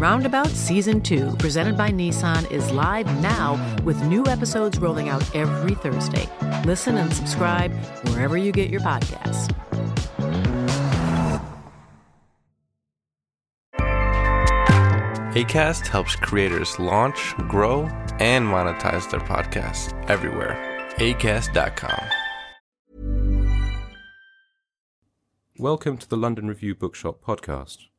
Roundabout Season 2, presented by Nissan, is live now with new episodes rolling out every Thursday. Listen and subscribe wherever you get your podcasts. ACAST helps creators launch, grow, and monetize their podcasts everywhere. ACAST.com. Welcome to the London Review Bookshop podcast.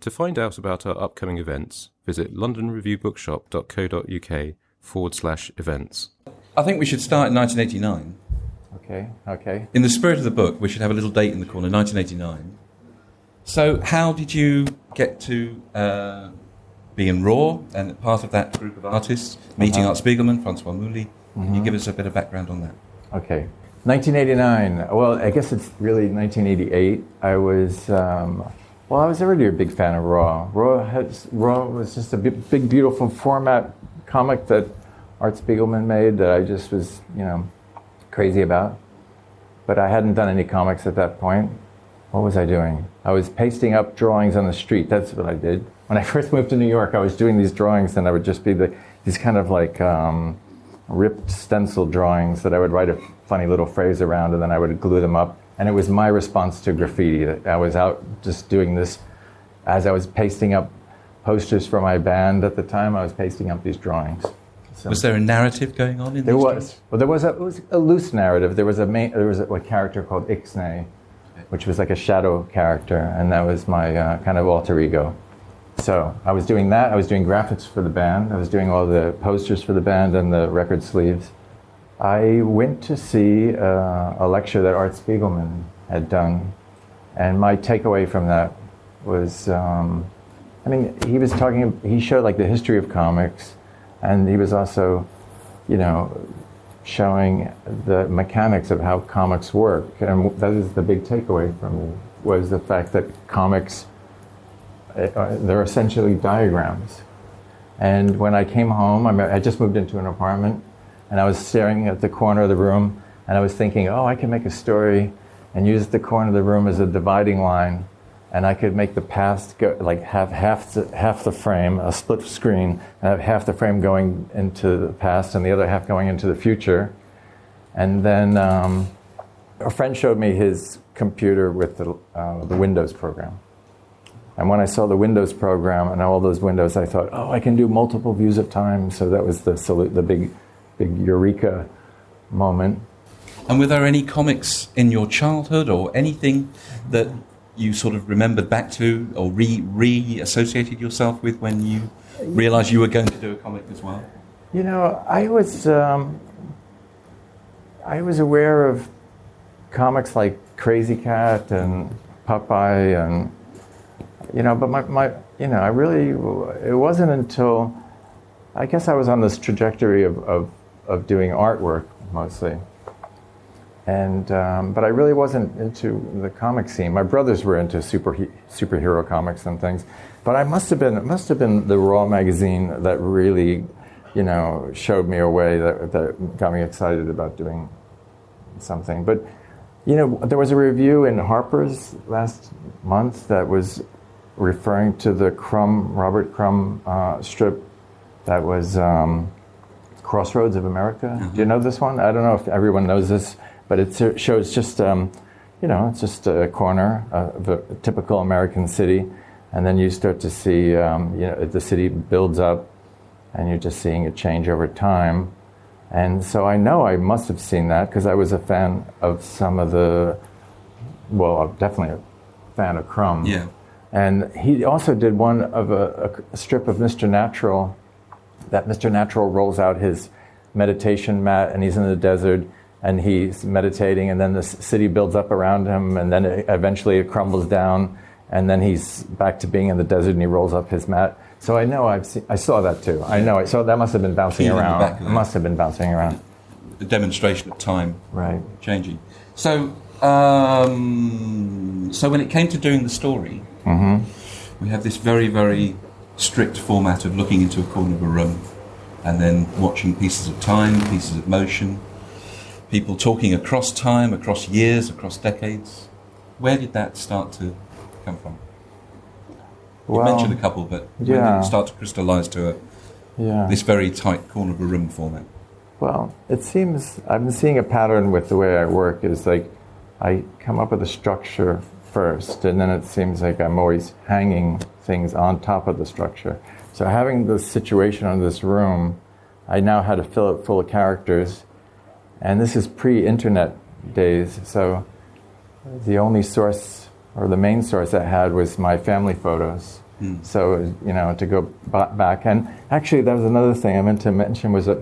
To find out about our upcoming events, visit londonreviewbookshop.co.uk forward slash events. I think we should start in 1989. Okay, okay. In the spirit of the book, we should have a little date in the corner, 1989. So, how did you get to uh, be in Raw and part of that group of artists, meeting uh-huh. Art Spiegelman, Françoise Mouly. Mm-hmm. Can you give us a bit of background on that? Okay. 1989. Well, I guess it's really 1988. I was, um, well, I was already a big fan of Raw. Raw, has, Raw was just a big, beautiful format comic that Art Spiegelman made that I just was, you know, crazy about. But I hadn't done any comics at that point. What was I doing? I was pasting up drawings on the street. That's what I did when I first moved to New York, I was doing these drawings, and I would just be the, these kind of like um, ripped stencil drawings that I would write a funny little phrase around, and then I would glue them up. And it was my response to graffiti. I was out just doing this as I was pasting up posters for my band at the time. I was pasting up these drawings. So was there a narrative going on in this? there was well there was a, was a loose narrative there was a main, there was a, a character called Ixnay which was like a shadow character and that was my uh, kind of alter ego so I was doing that. I was doing graphics for the band. I was doing all the posters for the band and the record sleeves. I went to see uh, a lecture that Art Spiegelman had done, and my takeaway from that was, um, I mean, he was talking. He showed like the history of comics, and he was also, you know, showing the mechanics of how comics work. And that is the big takeaway from me was the fact that comics uh, they're essentially diagrams. And when I came home, I just moved into an apartment, and I was staring at the corner of the room, and I was thinking, oh, I can make a story and use the corner of the room as a dividing line, and I could make the past go, like have half the, half the frame, a split screen, and have half the frame going into the past and the other half going into the future. And then um, a friend showed me his computer with the, uh, the Windows program. And when I saw the Windows program and all those windows, I thought, oh, I can do multiple views of time. So that was the salute, the big, big eureka moment. And were there any comics in your childhood or anything that you sort of remembered back to or re re associated yourself with when you realized you were going to do a comic as well? You know, I was um, I was aware of comics like Krazy Kat and Popeye and you know, but my, my, you know, I really, it wasn't until, I guess I was on this trajectory of, of, of doing artwork mostly. And, um, but I really wasn't into the comic scene. My brothers were into super, superhero comics and things. But I must have been, it must have been the Raw magazine that really, you know, showed me a way that, that got me excited about doing something. But, you know, there was a review in Harper's last month that was referring to the Crumb, Robert Crumb uh, strip that was um, Crossroads of America. Mm-hmm. Do you know this one? I don't know if everyone knows this, but it shows just, um, you know, it's just a corner of a typical American city. And then you start to see, um, you know, the city builds up and you're just seeing it change over time. And so I know I must have seen that because I was a fan of some of the, well, definitely a fan of Crumb. Yeah. And he also did one of a, a strip of Mr. Natural that Mr. Natural rolls out his meditation mat and he's in the desert and he's meditating and then the city builds up around him and then it, eventually it crumbles down and then he's back to being in the desert and he rolls up his mat. So I know I've seen, I saw that too. I know it. So that must have been bouncing around. It must have been bouncing around. The demonstration of time Right. changing. So, um, so when it came to doing the story, we have this very, very strict format of looking into a corner of a room and then watching pieces of time, pieces of motion, people talking across time, across years, across decades. Where did that start to come from? You Well, mentioned a couple, but when did yeah. it start to crystallise to a, Yeah. this very tight corner of a room format? Well, it seems I've been seeing a pattern with the way I work is like I come up with a structure first, and then it seems like I'm always hanging things on top of the structure. So having the situation of this room, I now had to fill it full of characters, and this is pre-internet days, so the only source or the main source I had was my family photos. Hmm. So you know to go ba- back, and actually that was another thing I meant to mention was that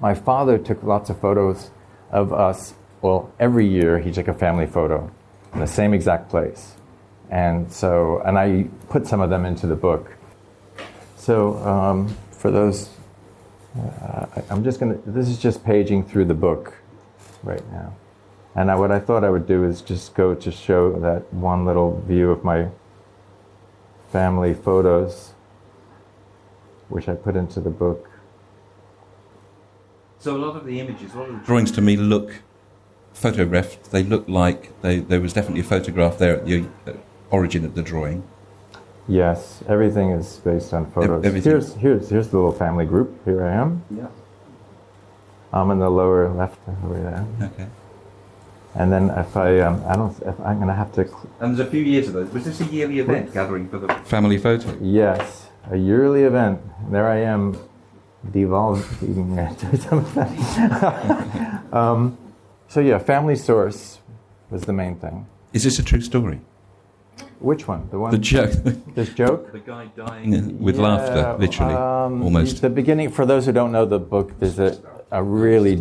my father took lots of photos of us. Well, every year he took a family photo in the same exact place, and so and I put some of them into the book. So um, for those, uh, I'm just gonna. This is just paging through the book right now, and I, what I thought I would do is just go to show that one little view of my family photos, which I put into the book. So a lot of the images, a lot of the drawings to me look photographed. They look like they, there was definitely a photograph there at the uh, origin of the drawing. Yes, everything is based on photos. everything. Here's here's here's the little family group. Here I am. Yeah. I'm in the lower left over there. Okay. And then if I um, I don't if I'm gonna have to cl- And there's a few years of those. Was this a yearly event gathering for the family photo? yes a yearly event. There I am, devolving into some of that. um, so yeah, family source was the main thing. Is this a true story? Which one? The one The joke. this joke. the guy dying with Yeah, laughter, literally, um, almost. The beginning, for those who don't know the book, there's a, a really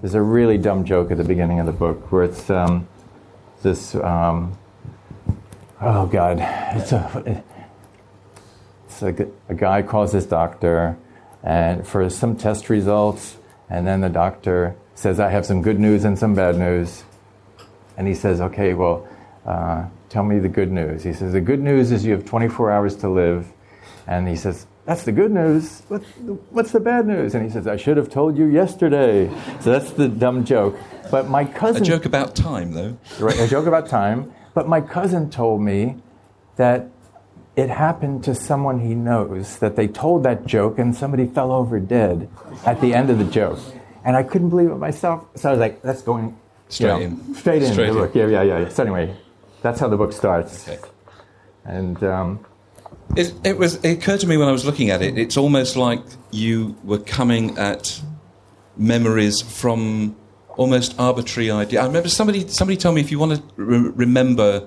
there's a really dumb joke at the beginning of the book where it's um, this um, oh god, it's a it's like a, a guy calls his doctor and for some test results, and then the doctor says, "I have some good news and some bad news," and he says, "Okay, well." Uh, tell me the good news. He says, The good news is you have 24 hours to live. And he says, That's the good news. What, what's the bad news? And he says, I should have told you yesterday. So that's the dumb joke. But my cousin. A joke about time, though. Right, a joke about time. But my cousin told me that it happened to someone he knows that they told that joke and somebody fell over dead at the end of the joke. And I couldn't believe it myself. So I was like, that's going you Straight know, in. Straight in Straight the in. book. Yeah, yeah, yeah, yeah. So anyway, that's how the book starts. Okay. And um, It, it was. It occurred to me when I was looking at it. It's almost like you were coming at memories from almost arbitrary idea. I remember somebody. Somebody told me if you want to re- remember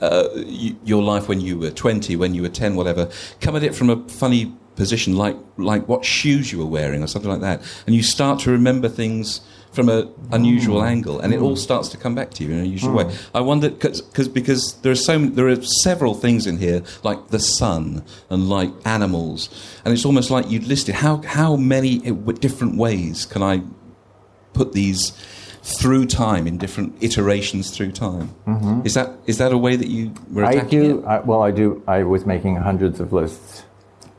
uh, y- your life when you were twenty, when you were ten, whatever, come at it from a funny position, like like what shoes you were wearing or something like that, and you start to remember things from an unusual mm. angle, and it all mm. starts to come back to you in an unusual way. Mm. I wonder cause, cause, because there are so there are several things in here, like the sun and like animals, and it's almost like you'd listed how how many uh, different ways can I put these through time in different iterations through time. Mm-hmm. Is that is that a way that you were I do. it? I, well, I do. I was making hundreds of lists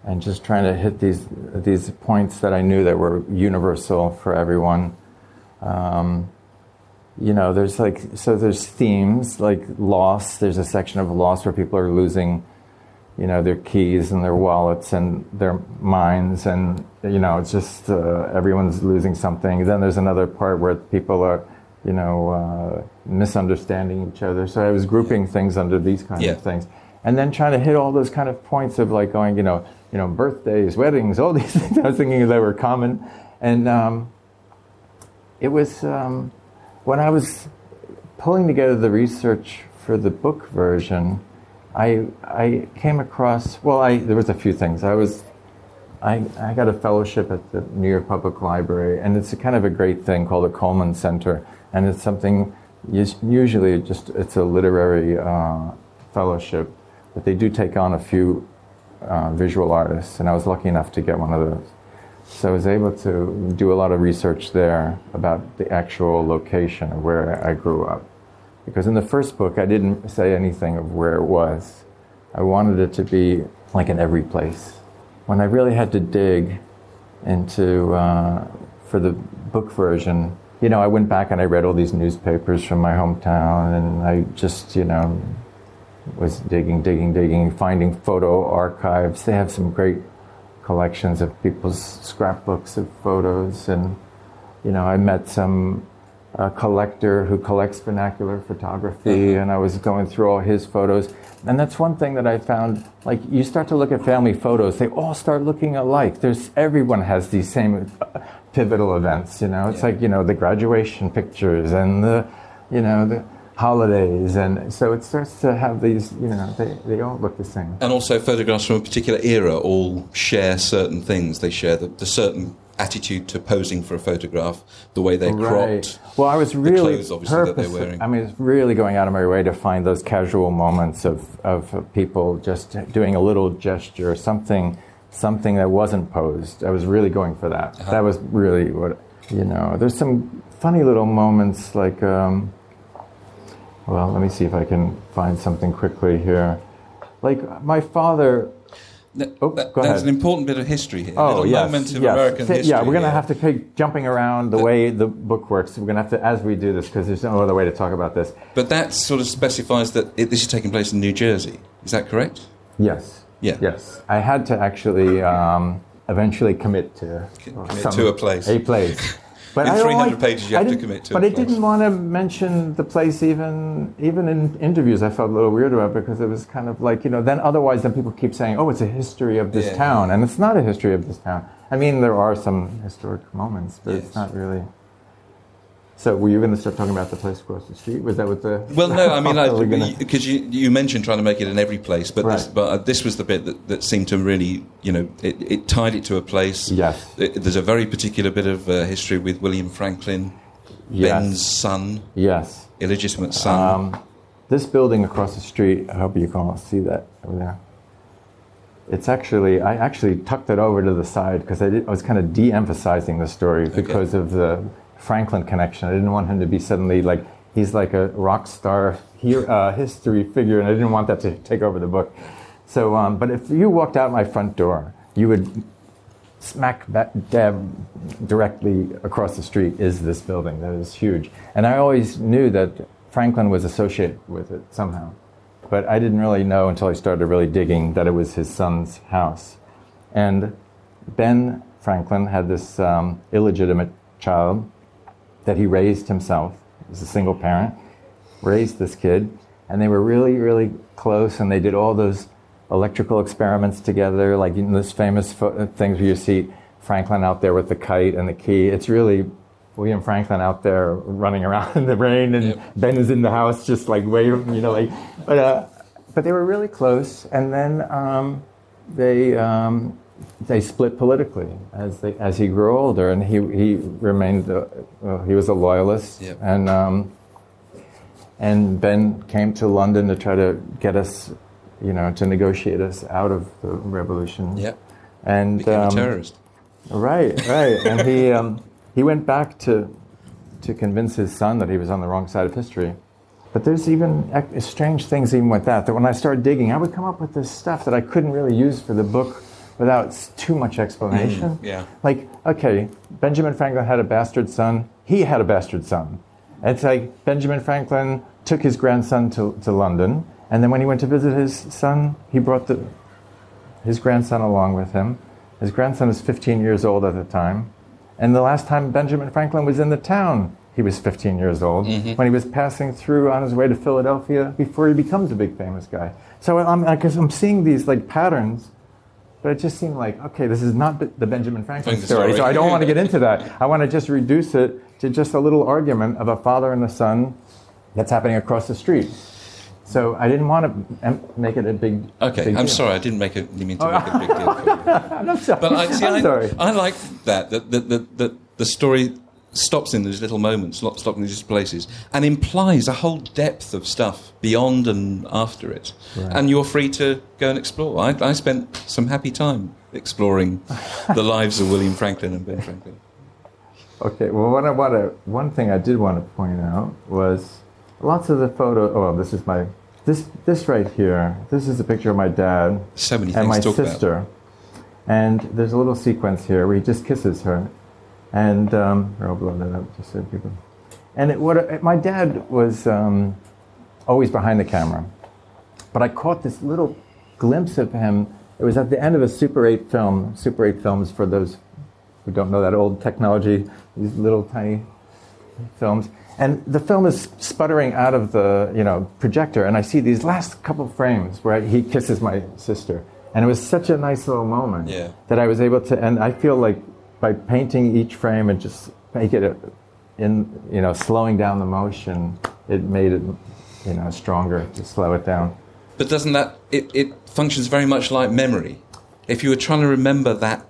and just trying to hit these these points that I knew that were universal for everyone. Um, you know, there's like so there's themes like loss. There's a section of loss where people are losing, you know, their keys and their wallets and their minds, and you know, it's just uh, everyone's losing something. Then there's another part where people are, you know, uh, misunderstanding each other. So I was grouping things under these kind Yeah. of things, and then trying to hit all those kind of points of like going, you know, you know, birthdays, weddings, all these things. I was thinking they were common, and um, it was um, when I was pulling together the research for the book version, I I came across well, I there was a few things. I was I, I got a fellowship at the New York Public Library, and it's kind of a great thing called the Cullman Center, and it's something usually just it's a literary uh, fellowship, but they do take on a few uh, visual artists, and I was lucky enough to get one of those. So I was able to do a lot of research there about the actual location of where I grew up. Because in the first book, I didn't say anything of where it was. I wanted it to be like in every place. When I really had to dig into, uh, for the book version, you know, I went back and I read all these newspapers from my hometown, and I just, you know, was digging, digging, digging, finding photo archives. They have some great collections of people's scrapbooks of photos, and you know, I met some uh, collector who collects vernacular photography, and I was going through all his photos. And that's one thing that I found. Like, you start to look at family photos, they all start looking alike. There's everyone has these same uh, pivotal events. You know, it's like you know the graduation pictures and the, you know, the holidays, and so it starts to have these. You know, they they all look the same. And also, photographs from a particular era all share certain things. They share the, the certain attitude to posing for a photograph, the way they're cropped. Well, I was the really clothes, obviously, that they're purpose- wearing. I mean, it's really going out of my way to find those casual moments of, of people just doing a little gesture, something, something that wasn't posed. I was really going for that. Uh-huh. That was really what you know. There's some funny little moments like. Um, well, let me see if I can find something quickly here. Like my father. Th- Oh, that- go There's ahead. an important bit of history here. Oh, yes, moment of yes. American history. Yeah, we're going to have to keep jumping around the way the book works. We're going to have to, as we do this, because there's no other way to talk about this. But that sort of specifies that it, this is taking place in New Jersey. Is that correct? Yes. Yeah. Yes. I had to actually um, eventually commit to commit to a place. A place. But In I 300 like- pages, you have to commit to But I place. didn't want to mention the place even even in interviews. I felt a little weird about it because it was kind of like you know. Then otherwise, then people keep saying, "Oh, it's a history of this Yeah. town," and it's not a history of this town. I mean, there are some historic moments, but Yes. it's not really. So, were you going to start talking about the place across the street? Was that what the? Well, no, I mean, because you, you mentioned trying to make it in every place, but this, but uh, this was the bit that, that seemed to really, you know, it, it tied it to a place. Yes. It- there's a very particular bit of uh, history with William Franklin, Yes. Ben's son, Yes. illegitimate son. Um, this building across the street, I hope you can all see that over there. It's actually, I actually tucked it over to the side because I, I was kind of de emphasizing the story because of the Franklin connection. I didn't want him to be suddenly like, he's like a rock star here, uh, history figure, and I didn't want that to take over the book. So, um, but if you walked out my front door, you would smack dab directly across the street is this building that is huge. And I always knew that Franklin was associated with it somehow. But I didn't really know until I started really digging that it was his son's house. And Ben Franklin had this um, illegitimate child that he raised himself. He was a single parent, raised this kid, and they were really, really close, and they did all those electrical experiments together, like in this famous pho- things where you see Franklin out there with the kite and the key. It's really William Franklin out there running around in the rain, and Ben is in the house just like waving, you know, like. But uh, but they were really close, and then um, they. Um, they split politically as they, as he grew older, and he he remained uh, well, he was a loyalist, Yep. and um, and Ben came to London to try to get us, you know, to negotiate us out of the revolution. yeah, and became um, a terrorist. Right, right. and he um, he went back to to convince his son that he was on the wrong side of history. But there's even strange things even with that. That when I started digging, I would come up with this stuff that I couldn't really use for the book without too much explanation. Mm, yeah. Like, okay, Benjamin Franklin had a bastard son. He had a bastard son. It's like Benjamin Franklin took his grandson to, to London, and then when he went to visit his son, he brought the, his grandson along with him. His grandson was 15 years old at the time. And the last time Benjamin Franklin was in the town, he was 15 years old mm-hmm. when he was passing through on his way to Philadelphia before he becomes a big famous guy. So I'm, I guess I'm seeing these like patterns, but it just seemed like, okay, this is not the Benjamin Franklin story. So I don't want to get into that. I want to just reduce it to just a little argument of a father and a son that's happening across the street. So I didn't want to make it a big. Okay, big I'm deal. sorry, I didn't make it. You mean to make a big deal for you? I'm sorry. But I, see, I'm I, sorry. I like that that that that that the story stops in these little moments, stops in these places, and implies a whole depth of stuff beyond and after it. And you're free to go and explore. I, I spent some happy time exploring the lives of William Franklin and Ben Franklin. Okay, well, what I one thing I did want to point out was lots of the photo. Oh, this is my, this, this right here. This is a picture of my dad So and my talk about. sister. And there's a little sequence here where he just kisses her. And, um, I'll blow that up just so people. And it, what, it, my dad was um, always behind the camera. But I caught this little glimpse of him. It was at the end of a Super 8 film. Super 8 films, for those who don't know that old technology, these little tiny films. And the film is sputtering out of the you know projector, and I see these last couple frames where he kisses my sister, and it was such a nice little moment Yeah. that I was able to. And I feel like by painting each frame and just make it a, in you know slowing down the motion, it made it you know stronger to slow it down. But doesn't that it, it functions very much like memory? If you were trying to remember that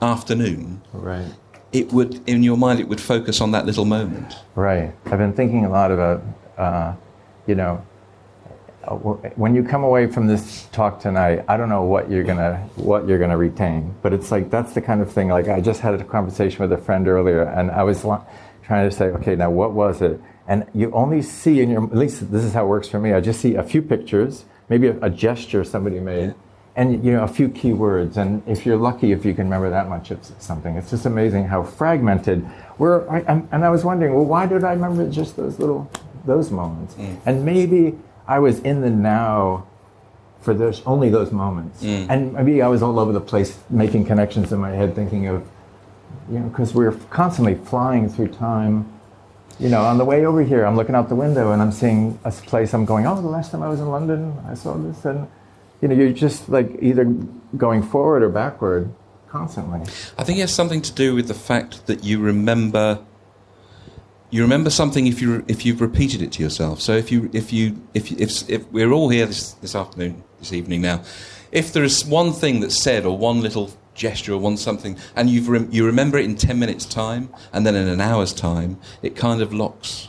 afternoon, Right. it would in your mind it would focus on that little moment. Right. I've been thinking a lot about, uh, you know, Uh, when you come away from this talk tonight, I don't know what you're gonna what you're gonna retain, but it's like that's the kind of thing. Like I just had a conversation with a friend earlier, and I was trying to say, okay, now what was it? And you only see in your at least this is how it works for me. I just see a few pictures, maybe a, a gesture somebody made. And you know a few key words, and if you're lucky, if you can remember that much of something, it's just amazing how fragmented. We're, I, and I was wondering, well, why did I remember just those little, those moments? Mm. And maybe I was in the now for those only those moments, mm. and maybe I was all over the place making connections in my head, thinking of, you know, because we're constantly flying through time. You know, on the way over here, I'm looking out the window and I'm seeing a place. I'm going, oh, the last time I was in London, I saw this, and you know, you're just like either going forward or backward constantly. I think it has something to do with the fact that you remember you remember something if you if you've repeated it to yourself. So if you if you if if, if we're all here this this afternoon this evening now, if there is one thing that's said or one little gesture or one something, and you've rem- you remember it in ten minutes time, and then in an hour's time, it kind of locks.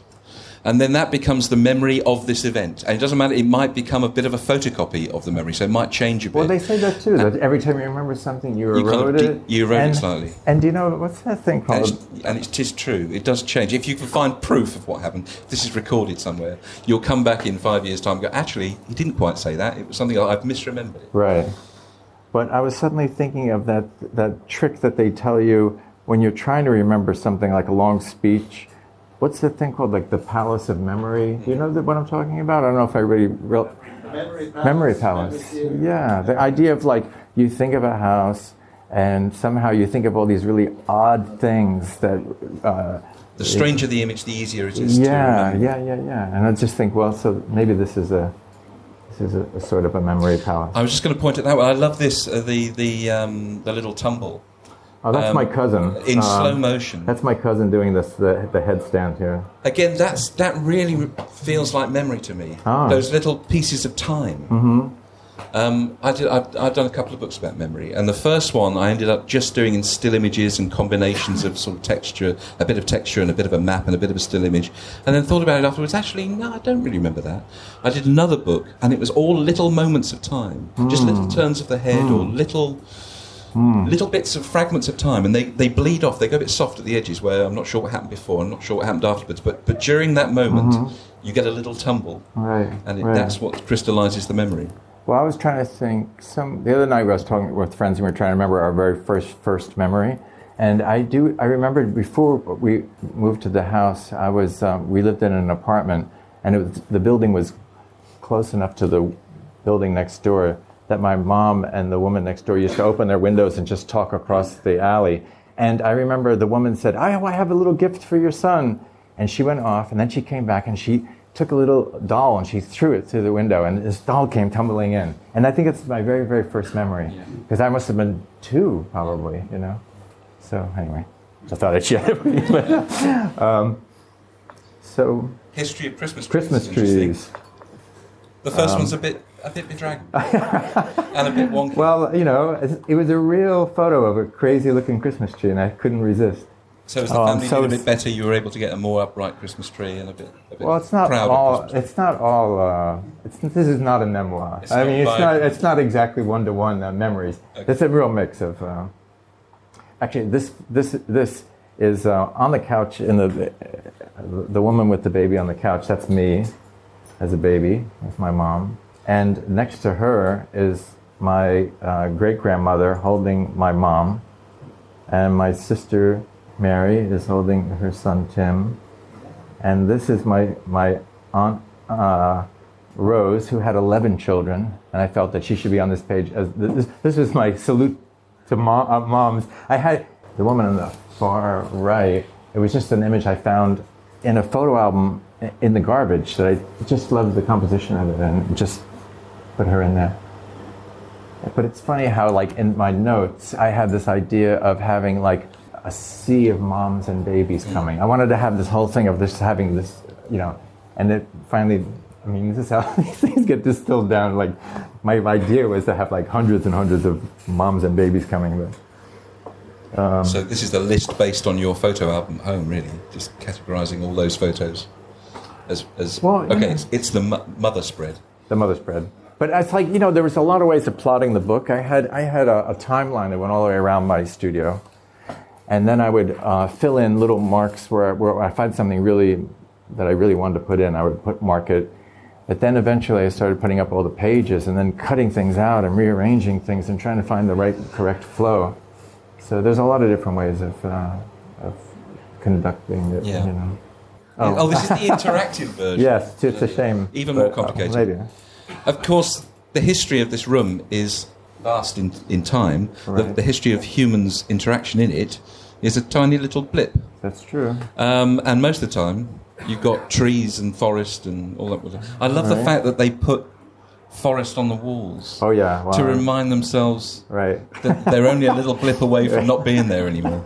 And then that becomes the memory of this event. And it doesn't matter, it might become a bit of a photocopy of the memory, so it might change a bit. Well, they say that too. That every time you remember something, you You erode de- it. you erode it slightly. And do you know what's that thing And called? it's, and it is true. It does change. If you can find proof of what happened, this is recorded somewhere, you'll come back in five years' time and go, actually, he didn't quite say that. It was something I- I've misremembered it. Right. But I was suddenly thinking of that that trick that they tell you when you're trying to remember something like a long speech. What's the thing called? Like the palace of memory. Do you know that, what I'm talking about? I don't know if everybody real. Memory palace. Yeah, the idea of like you think of a house and somehow you think of all these really odd things that. Uh, The stranger the image, the easier it is yeah, remember. yeah, yeah, yeah. And I just think, well, so maybe this is a this is a, a sort of a memory palace. I was just going to point it that way. I love this, uh, the, the, um, the little tumble Oh, that's um, my cousin. in Um, slow motion. That's my cousin doing this, the, the headstand here. Again, that's, that really re- feels like memory to me. Ah. Those little pieces of time. Mm-hmm. Um, I did, I've, I've done a couple of books about memory, and the first one I ended up just doing in still images and combinations of sort of texture, a bit of texture and a bit of a map and a bit of a still image, and then thought about it afterwards. Actually, no, I don't really remember that. I did another book, and it was all little moments of time, just little turns of the head or little. Little bits of fragments of time, and they, they bleed off. They go a bit soft at the edges, where I'm not sure what happened before, I'm not sure what happened afterwards. But but during that moment, you get a little tumble, Right. and it, right. that's what crystallizes the memory. Well, I was trying to think. Some the other night I was talking with friends and we were trying to remember our very first first memory. And I do. I remember before we moved to the house. I was. Um, we lived in an apartment, and it was, the building was close enough to the building next door that my mom and the woman next door used to open their windows and just talk across the alley. And I remember the woman said, I, I have a little gift for your son. And she went off, and then she came back and she took a little doll and she threw it through the window, and this doll came tumbling in. And I think it's my very, very first memory. Because I must have been two, probably, you know? So, anyway, I thought I'd share it with you. um, so, History of Christmas trees. Christmas trees. The first one's a bit a bit bedraggled and a bit wonky. Well, you know, it- was a real photo of a crazy looking Christmas tree, and I couldn't resist. so as the um, family so did a bit better, you were able to get a more upright Christmas tree and a bit. A bit Well, it's not all. It's not all. Uh, it's, this is not a memoir. It's I mean, it's not. It's not exactly one to one memories. Okay. It's a real mix of. Uh, actually, this this this is uh, on the couch in the the woman with the baby on the couch. That's me, as a baby. That's my mom, and next to her is my uh, great grandmother holding my mom, and my sister Mary is holding her son Tim. And this is my, my aunt uh, Rose, who had 11 children, and I felt that she should be on this page. As this, this was my salute to mom, uh, moms. I had the woman on the far right. It was just an image I found in a photo album in the garbage that I just loved the composition of it and just put her in there. But it's funny how, like, in my notes, I had this idea of having, like, a sea of moms and babies coming. I wanted to have this whole thing of this having this, you know, and it finally, I mean, this is how these things get distilled down. Like, my idea was to have, like, hundreds and hundreds of moms and babies coming. But um, so this is the list based on your photo album at home, really, just categorising all those photos as as Well, okay. yeah. It's, it's the mo- mother spread. the mother spread. But it's like you know, there was a lot of ways of plotting the book. I had I had a, a timeline that went all the way around my studio, and then I would uh, fill in little marks where where I find something really that I really wanted to put in. I would put mark it. But then eventually I started putting up all the pages and then cutting things out and rearranging things and trying to find the right correct flow. So there's a lot of different ways of uh, of conducting it. Yeah. You know. Oh, this is the interactive version. Yes, it's a shame. Even more uh, complicated. maybe. Of course, the history of this room is vast in, in time. The, Right. the history of humans' interaction in it is a tiny little blip. That's true. Um, and most of the time, you've got trees and forest and all that. I love the fact that they put forest on the walls Oh yeah. Wow. to remind themselves Right. that they're only a little blip away from not being there anymore.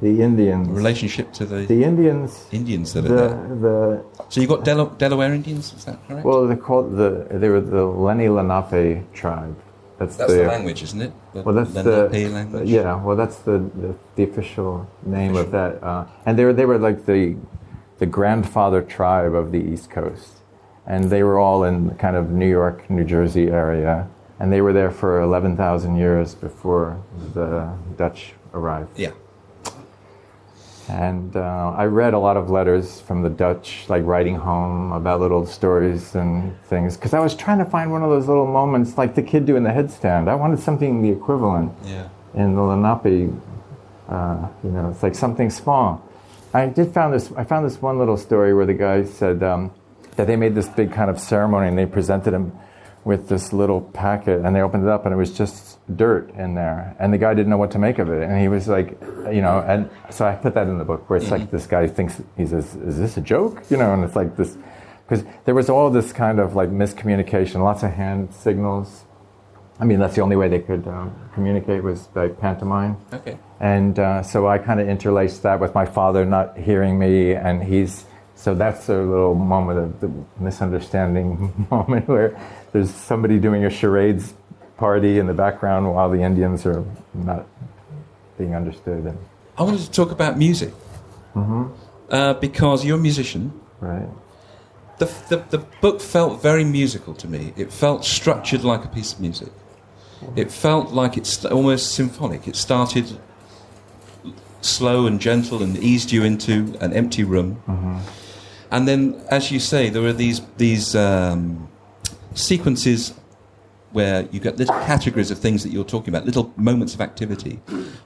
The Indians. Relationship to the, The Indians. Indians that are there. the So you've got Del- Delaware Indians, is that correct? well, they're called the they were the Lenni Lenape tribe. That's, That's the language, isn't it? The Well, that's Lenape the language. yeah. Well, that's the the, the official name of that. Uh, and they were they were like the the grandfather tribe of the East Coast, and they were all in kind of New York, New Jersey area, and they were there for eleven thousand years before the Dutch arrived. Yeah. And uh, I read a lot of letters from the Dutch, like writing home about little stories and things, because I was trying to find one of those little moments, like the kid doing the headstand. I wanted something the equivalent Yeah. in the Lenape. Uh, you know, it's like something small. I did found this. I found this one little story where the guy said um, that they made this big kind of ceremony and they presented him with this little packet and they opened it up and it was just dirt in there and the guy didn't know what to make of it and he was like, you know, and so I put that in the book where it's like this guy thinks he says, "Is this a joke?" You know, and it's like this because there was all this kind of like miscommunication, lots of hand signals. I mean, that's the only way they could um, communicate was by pantomime. Okay. And uh, so I kind of interlaced that with my father not hearing me, and he's so that's a little moment of the misunderstanding moment where there's somebody doing a charades party in the background while the Indians are not being understood. And, I wanted to talk about music. Uh, because you're a musician. right. The, the, the book felt very musical to me. It felt structured like a piece of music. It felt like it's almost symphonic. It started slow and gentle and eased you into an empty room. And then, as you say, there are these, these um, sequences where you get little categories of things that you're talking about, little moments of activity,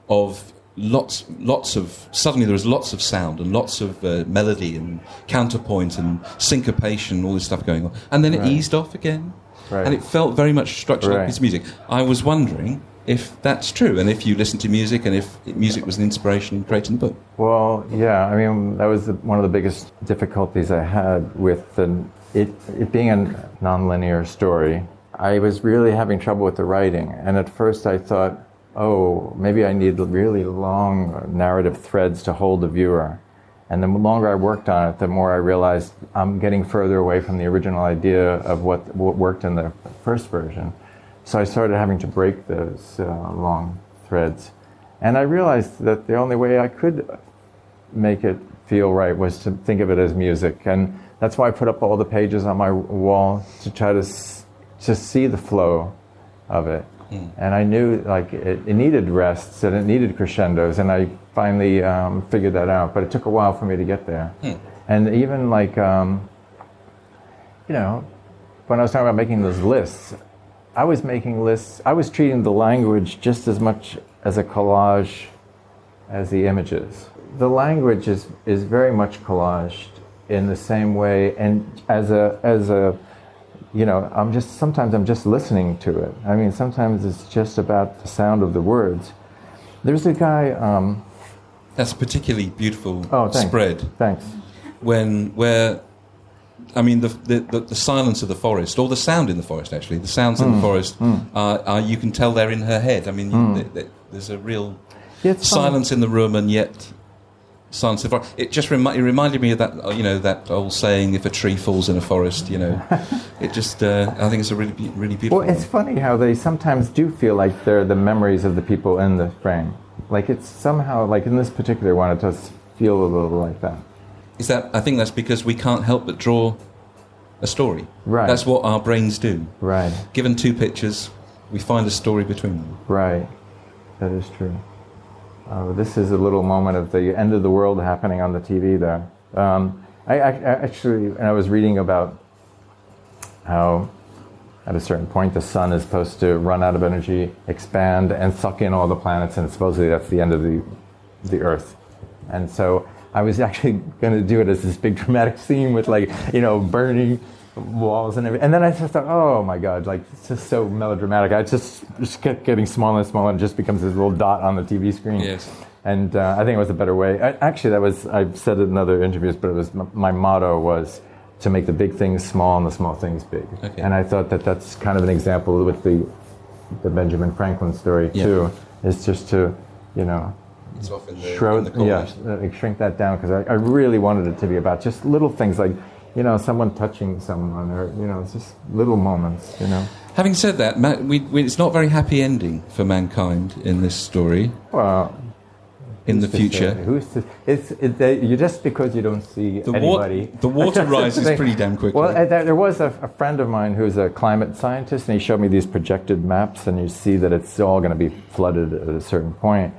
of lots, lots of. Suddenly, there was lots of sound and lots of uh, melody and counterpoint and syncopation, all this stuff going on, and then it Right. eased off again, Right. and it felt very much structured like Right. piece of music. I was wondering if that's true, and if you listen to music, and if music was an inspiration in creating the book. Well, yeah, I mean, that was the, one of the biggest difficulties I had with the, it, it being a nonlinear story. I was really having trouble with the writing, and at first I thought, oh, maybe I need really long narrative threads to hold the viewer. And the longer I worked on it, the more I realized I'm getting further away from the original idea of what, what worked in the first version. So I started having to break those uh, long threads. And I realized that the only way I could make it feel right was to think of it as music. And that's why I put up all the pages on my wall to try to, to see the flow of it. And I knew like it, it needed rests and it needed crescendos, and I finally um, figured that out. But it took a while for me to get there. And even like, um, you know, when I was talking about making those lists, I was making lists. I was treating the language just as much as a collage as the images. The language is, is very much collaged in the same way, and as a as a you know, I'm just sometimes I'm just listening to it. I mean, sometimes it's just about the sound of the words. There's a guy. Um, That's a particularly beautiful oh, thanks. spread. Thanks. when where I mean the, the, the, silence of the forest, or the sound in the forest. Actually, the sounds in the Mm, forest mm. are, are you can tell they're in her head. I mean, you, Mm. th- th- there's a real Yeah, silence in the room, and yet silence the forest. It just remi- it reminded me of that uh, you know that old saying, "If a tree falls in a forest," you know. it just uh, I think it's a really be- really beautiful. Well, it's funny how they sometimes do feel like they're the memories of the people in the frame. Like it's somehow like in this particular one, it does feel a little like that. Is that I think that's because we can't help but draw a story. Right. That's what our brains do. Right. Given two pictures, we find a story between them. Right. That is true. Uh, this is a little moment of the end of the world happening on the TV there. Um, I, I, actually, and I was reading about how at a certain point the sun is supposed to run out of energy, expand, and suck in all the planets, and supposedly that's the end of the, the Earth. And so I was actually going to do it as this big dramatic scene with like, you know, burning walls and everything. And then I just thought, oh my God, like it's just so melodramatic. I just, just kept getting smaller and smaller and just becomes this little dot on the TV screen. Yes. And uh, I think it was a better way. I, actually, that was, I've said it in other interviews, but it was m- my motto was to make the big things small and the small things big. Okay. And I thought that that's kind of an example with the, the Benjamin Franklin story Yeah. too, is just to, you know, It's the, the yeah, uh, like shrink that down because I, I really wanted it to be about just little things like, you know, someone touching someone or, you know, it's just little moments, you know. Having said that, ma- we, we, it's not a very happy ending for mankind in this story. Well, in the future. say? Who's to, it's it, they, you just because you don't see The wa- the water rises pretty damn quickly. Well, there, there was a, a friend of mine who's a climate scientist, and he showed me these projected maps, and you see that it's all going to be flooded at a certain point.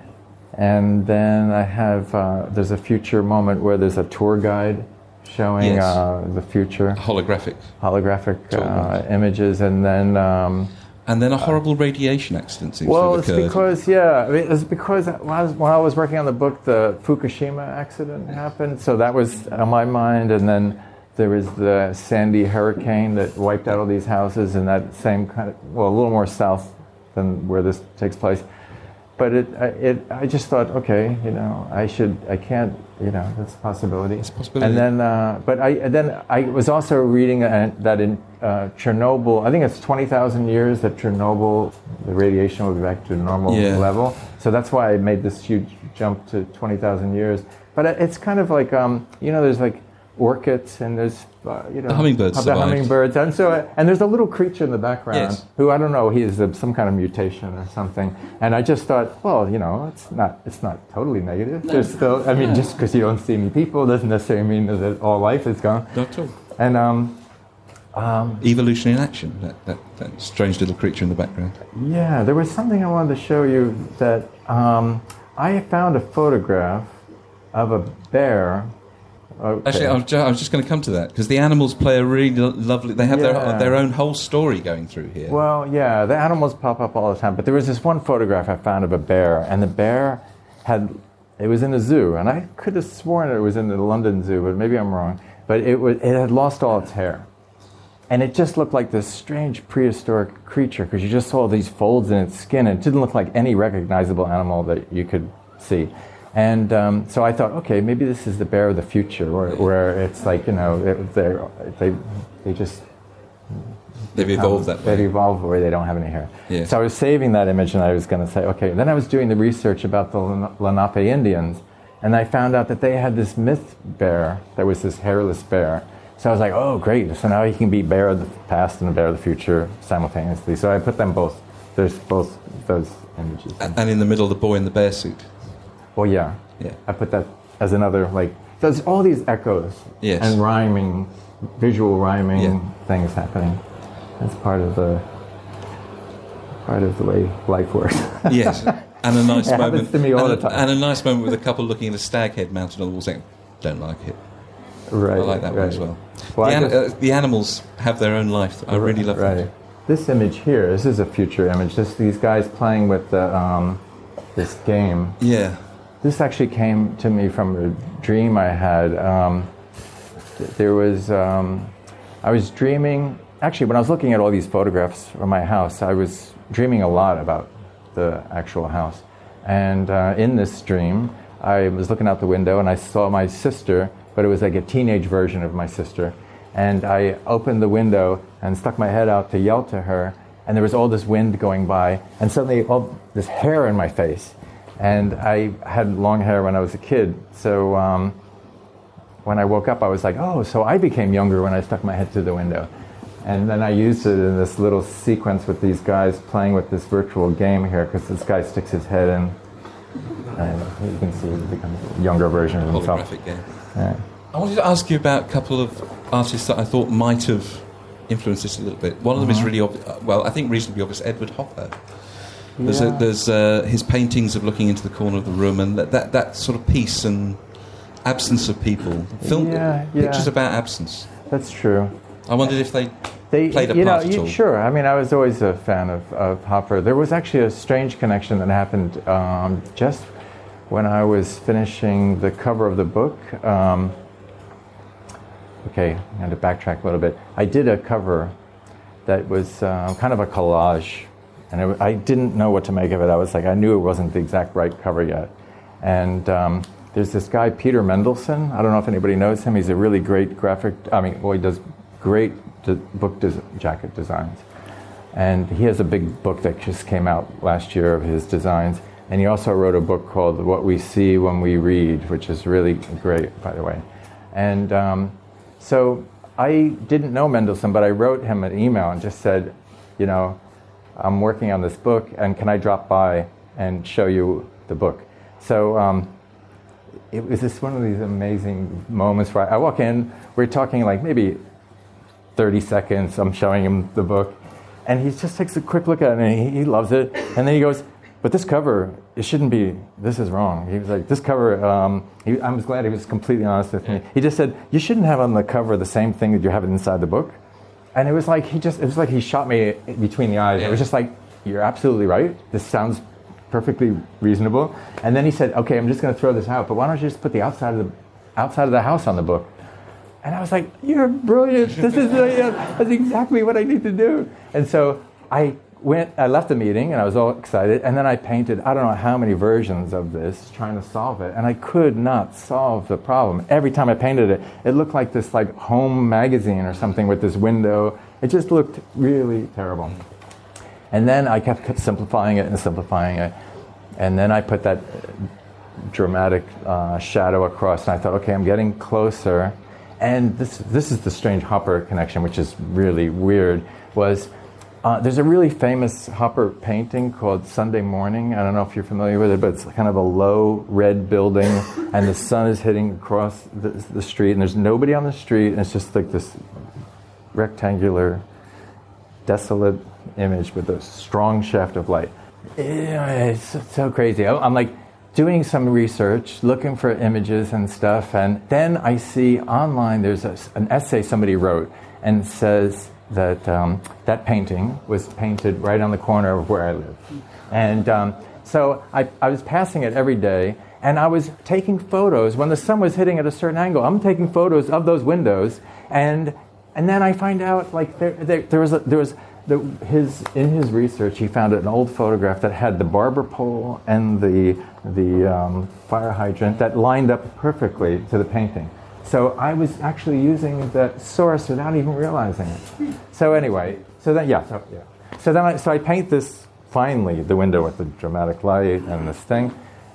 And then I have uh, there's a future moment where there's a tour guide showing Yes. uh, the future Holographic. holographic uh, images, and then. Um, And then a horrible radiation accident seems well, to it's have occurred. because yeah, I mean, it's because when I, was, when I was working on the book, the Fukushima accident happened, so that was on my mind, and then there was the Sandy hurricane that wiped out all these houses, in that same kind of well, a little more south than where this takes place. But it, I- it, I just thought, okay, you know, I should, I can't, you know, that's a possibility. It's a possibility. And then, uh, but I and then I was also reading uh, that in uh, Chernobyl, I think it's twenty thousand years that Chernobyl, the radiation will be back to normal Yeah. level. So that's why I made this huge jump to twenty thousand years. But it's kind of like, um, you know, there's like orchids and there's, uh, you know, The hummingbirds the survived. hummingbirds, and so and there's a little creature in the background Yes. who I don't know, he's uh, some kind of mutation or something. And I just thought, well, you know, it's not it's not totally negative. There's still, I mean, just because you don't see any people doesn't necessarily mean that all life is gone. Not at all. And um, um, Evolution in action. That, that, that strange little creature in the background. yeah, there was something I wanted to show you that um, I found a photograph of a bear. Okay. Actually, I was, ju- I was just going to come to that because the animals play a really lo- lovely. They have Yeah. their their own whole story going through here. Well, yeah, the animals pop up all the time. But there was this one photograph I found of a bear, and the bear had, it was in a zoo, and I could have sworn it was in the London Zoo, but maybe I'm wrong. But it, was, it had lost all its hair. And it just looked like this strange prehistoric creature because you just saw these folds in its skin, and it didn't look like any recognizable animal that you could see. And um, so I thought, okay, maybe this is the bear of the future, where, where it's like, you know, they're, they, they just They've evolved that way. They've evolved where they don't have any hair. Yeah. So I was saving that image, and I was going to say, okay. Then I was doing the research about the Lenape Indians, and I found out that they had this myth bear that was this hairless bear. So I was like, oh, great. So now he can be bear of the past and the bear of the future simultaneously. So I put them both. There's both those images. And in the middle, the boy in the bear suit. Well, yeah. Yeah. I put that as another, like, there's all these echoes Yes. and rhyming, visual rhyming Yeah. things happening. That's part of the part of the way life works. Yes. And a nice It happens moment. to me all and, the a, time. and a nice moment with a couple looking at a stag head mounted on the wall saying, don't like it. right. I like that one as well. Well, the, an- just- uh, the animals have their own life. I really love right. that. This image here, this is a future image. This these guys playing with the um, this game. Yeah. This actually came to me from a dream I had. Um, there was, um, I was dreaming, actually, when I was looking at all these photographs from my house, I was dreaming a lot about the actual house. And uh, in this dream, I was looking out the window and I saw my sister, but it was like a teenage version of my sister. And I opened the window and stuck my head out to yell to her, and there was all this wind going by, and suddenly all this hair in my face. And I had long hair when I was a kid, so um, when I woke up, I was like, oh, so I became younger when I stuck my head through the window. And then I used it in this little sequence with these guys playing with this virtual game here, because this guy sticks his head in, and you can see he becomes a younger version of himself. Holographic game. Yeah. I wanted to ask you about a couple of artists that I thought might have influenced this a little bit. One of them Uh-huh. is really obvious. Well, I think reasonably obvious. Edward Hopper. There's, a, there's uh, his paintings of looking into the corner of the room and that, that, that sort of peace and absence of people. Film Yeah, yeah. pictures about absence. That's true. I wondered if they They, played a you know, you- all. sure. I mean, I was always a fan of, of Hopper. There was actually a strange connection that happened um, just when I was finishing the cover of the book. Um, okay, I'm going to backtrack a little bit. I did a cover that was uh, kind of a collage, and it, I didn't know what to make of it. I was like, I knew it wasn't the exact right cover yet. And um, there's this guy, Peter Mendelsund. I don't know if anybody knows him. He's a really great graphic, I mean, well, he does great de- book des- jacket designs. And he has a big book that just came out last year of his designs. And he also wrote a book called What We See When We Read, which is really great, by the way. And um, so I didn't know Mendelsund, but I wrote him an email and just said, you know, I'm working on this book, and can I drop by and show you the book? So um, it was just one of these amazing moments where I walk in, we're talking like maybe 30 seconds, I'm showing him the book, and he just takes a quick look at it and he, he loves it. And then he goes, But this cover, it shouldn't be, this is wrong. He was like, This cover, um, he, I was glad he was completely honest with me. He just said, You shouldn't have on the cover the same thing that you have inside the book. And it was like he just, it was like he shot me between the eyes. It was just like, You're absolutely right. This sounds perfectly reasonable. And then he said, Okay, I'm just going to throw this out, but why don't you just put the outside of the, outside of the house on the book? And I was like, "You're brilliant. This is uh, that's exactly what I need to do." And so I went. I left the meeting, and I was all excited. And then I painted. I don't know how many versions of this, trying to solve it, and I could not solve the problem. Every time I painted it, it looked like this like home magazine or something with this window. It just looked really terrible. And then I kept simplifying it and simplifying it, and then I put that dramatic uh, shadow across, and I thought, okay, I'm getting closer. And this, this is the strange Hopper connection, which is really weird. Was uh, there's a really famous Hopper painting called Sunday Morning. I don't know if you're familiar with it, but it's kind of a low red building, and the sun is hitting across the, the street, and there's nobody on the street, and it's just like this rectangular, desolate image with a strong shaft of light. It's so crazy. I'm like doing some research, looking for images and stuff, and then I see online there's a, an essay somebody wrote and says that um, that painting was painted right on the corner of where I live. And um, so I, I was passing it every day, and I was taking photos when the sun was hitting at a certain angle. I'm taking photos of those windows, and and then I find out like there, there, there was a, there was the, his in his research he found an old photograph that had the barber pole and the the um, fire hydrant that lined up perfectly to the painting. So I was actually using the source without even realizing it. So anyway, so then yeah, so, yeah. So then I, so I paint this finally the window with the dramatic light and this thing,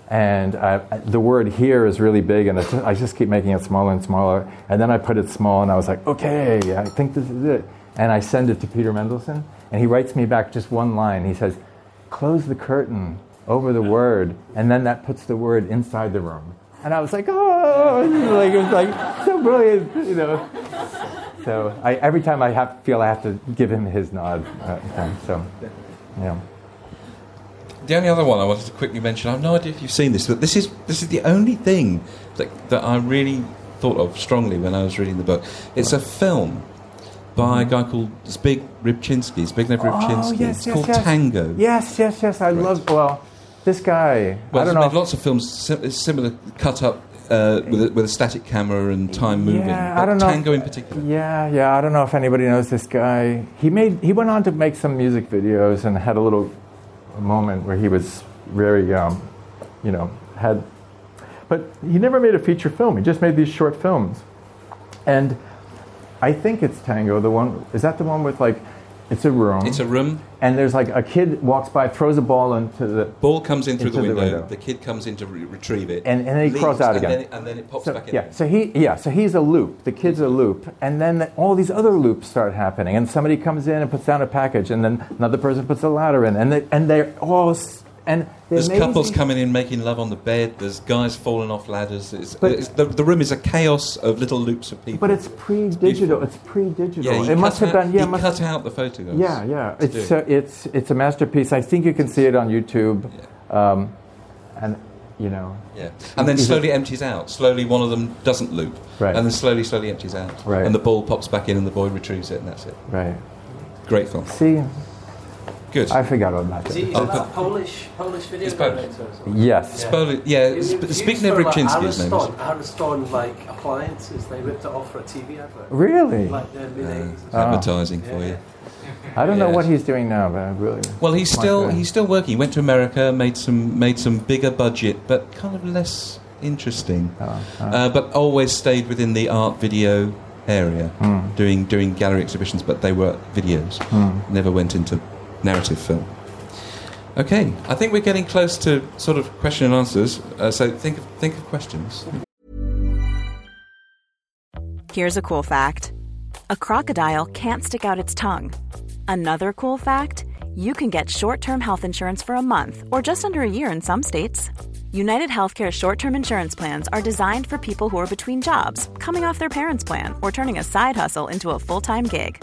and I, the word here is really big, and it's, I just keep making it smaller and smaller. And then I put it small, and I was like, okay, I think this is it. And I send it to Peter Mendelsund, and he writes me back just one line. He says, close the curtain over the word, and then that puts the word inside the room. And I was like, oh, like, it was like so brilliant, you know. So I, every time I have, feel I have to give him his nod. Uh, so, yeah. The only other one I wanted to quickly mention, I have no idea if you've seen this, but this is this is the only thing that, that I really thought of strongly when I was reading the book. It's a film by a guy called Zbig Rybczynski, Zbigniew Rybczynski. Oh, yes, it's yes, called yes. Tango. Yes, yes, yes. I love. Well, this guy. Well, I don't know. made lots of films similar, cut up uh, with, a, with a static camera and time moving. Yeah, I don't know. Tango in particular. Yeah, yeah. I don't know if anybody knows this guy. He made. He went on to make some music videos and had a little moment where he was very, um, you know, had. But he never made a feature film. He just made these short films, and I think it's Tango. The one is that the one with like, it's a room. It's a room. and there's like a kid walks by, throws a ball into the Ball comes in through the Into the window, window. The kid comes in to re- retrieve it, And- and then he leaves, crawls out and again. then it- and then it pops So, back in. yeah, so he yeah, so he's a loop. The kid's a loop, and then the, all these other loops start happening, and somebody comes in and puts down a package, and then another person puts a ladder in, and they, and they're all s- and There's couples coming in making love on the bed. There's guys falling off ladders. It's, But- it's, the, the room is a chaos of little loops of people. But it's pre-digital. beautiful. It's pre-digital. yeah, it must cut have out, been yeah, he must cut out the photographs. yeah, yeah. It's do uh, it's it's a masterpiece. I think you can see it on YouTube, um, and you know. Yeah. And then Is it- slowly empties out. Slowly one of them doesn't loop. Right. And then slowly, slowly empties out. Right. And the ball pops back in and the boy retrieves it and that's it. Right. Great film. See, Good. I forgot all about Is he it. is Oh, that but- Polish Polish video It's Polish. director or something? Yes. Yeah, It was Sp- used speaking of for, like, Rybczynski, his name is. Ariston, Ariston, like appliances, they ripped it off for a TV advert. Really? Like the mid 80s. Ah. Advertising for you. I don't know Yes. what he's doing now, but I really. Well, he's still God. he's still working. He went to America, made some made some bigger budget, but kind of less interesting. Oh, oh. Uh, but always stayed within the art video area, Hmm. doing doing gallery exhibitions. But they were videos. Hmm. Never went into narrative film. Okay, I think we're getting close to sort of question and answers. Uh, so think of think of questions. Here's a cool fact a crocodile can't stick out its tongue. Another cool fact you can get short term health insurance for a month or just under a year in some states. United Healthcare short term insurance plans are designed for people who are between jobs, coming off their parents' plan, or turning a side hustle into a full time gig.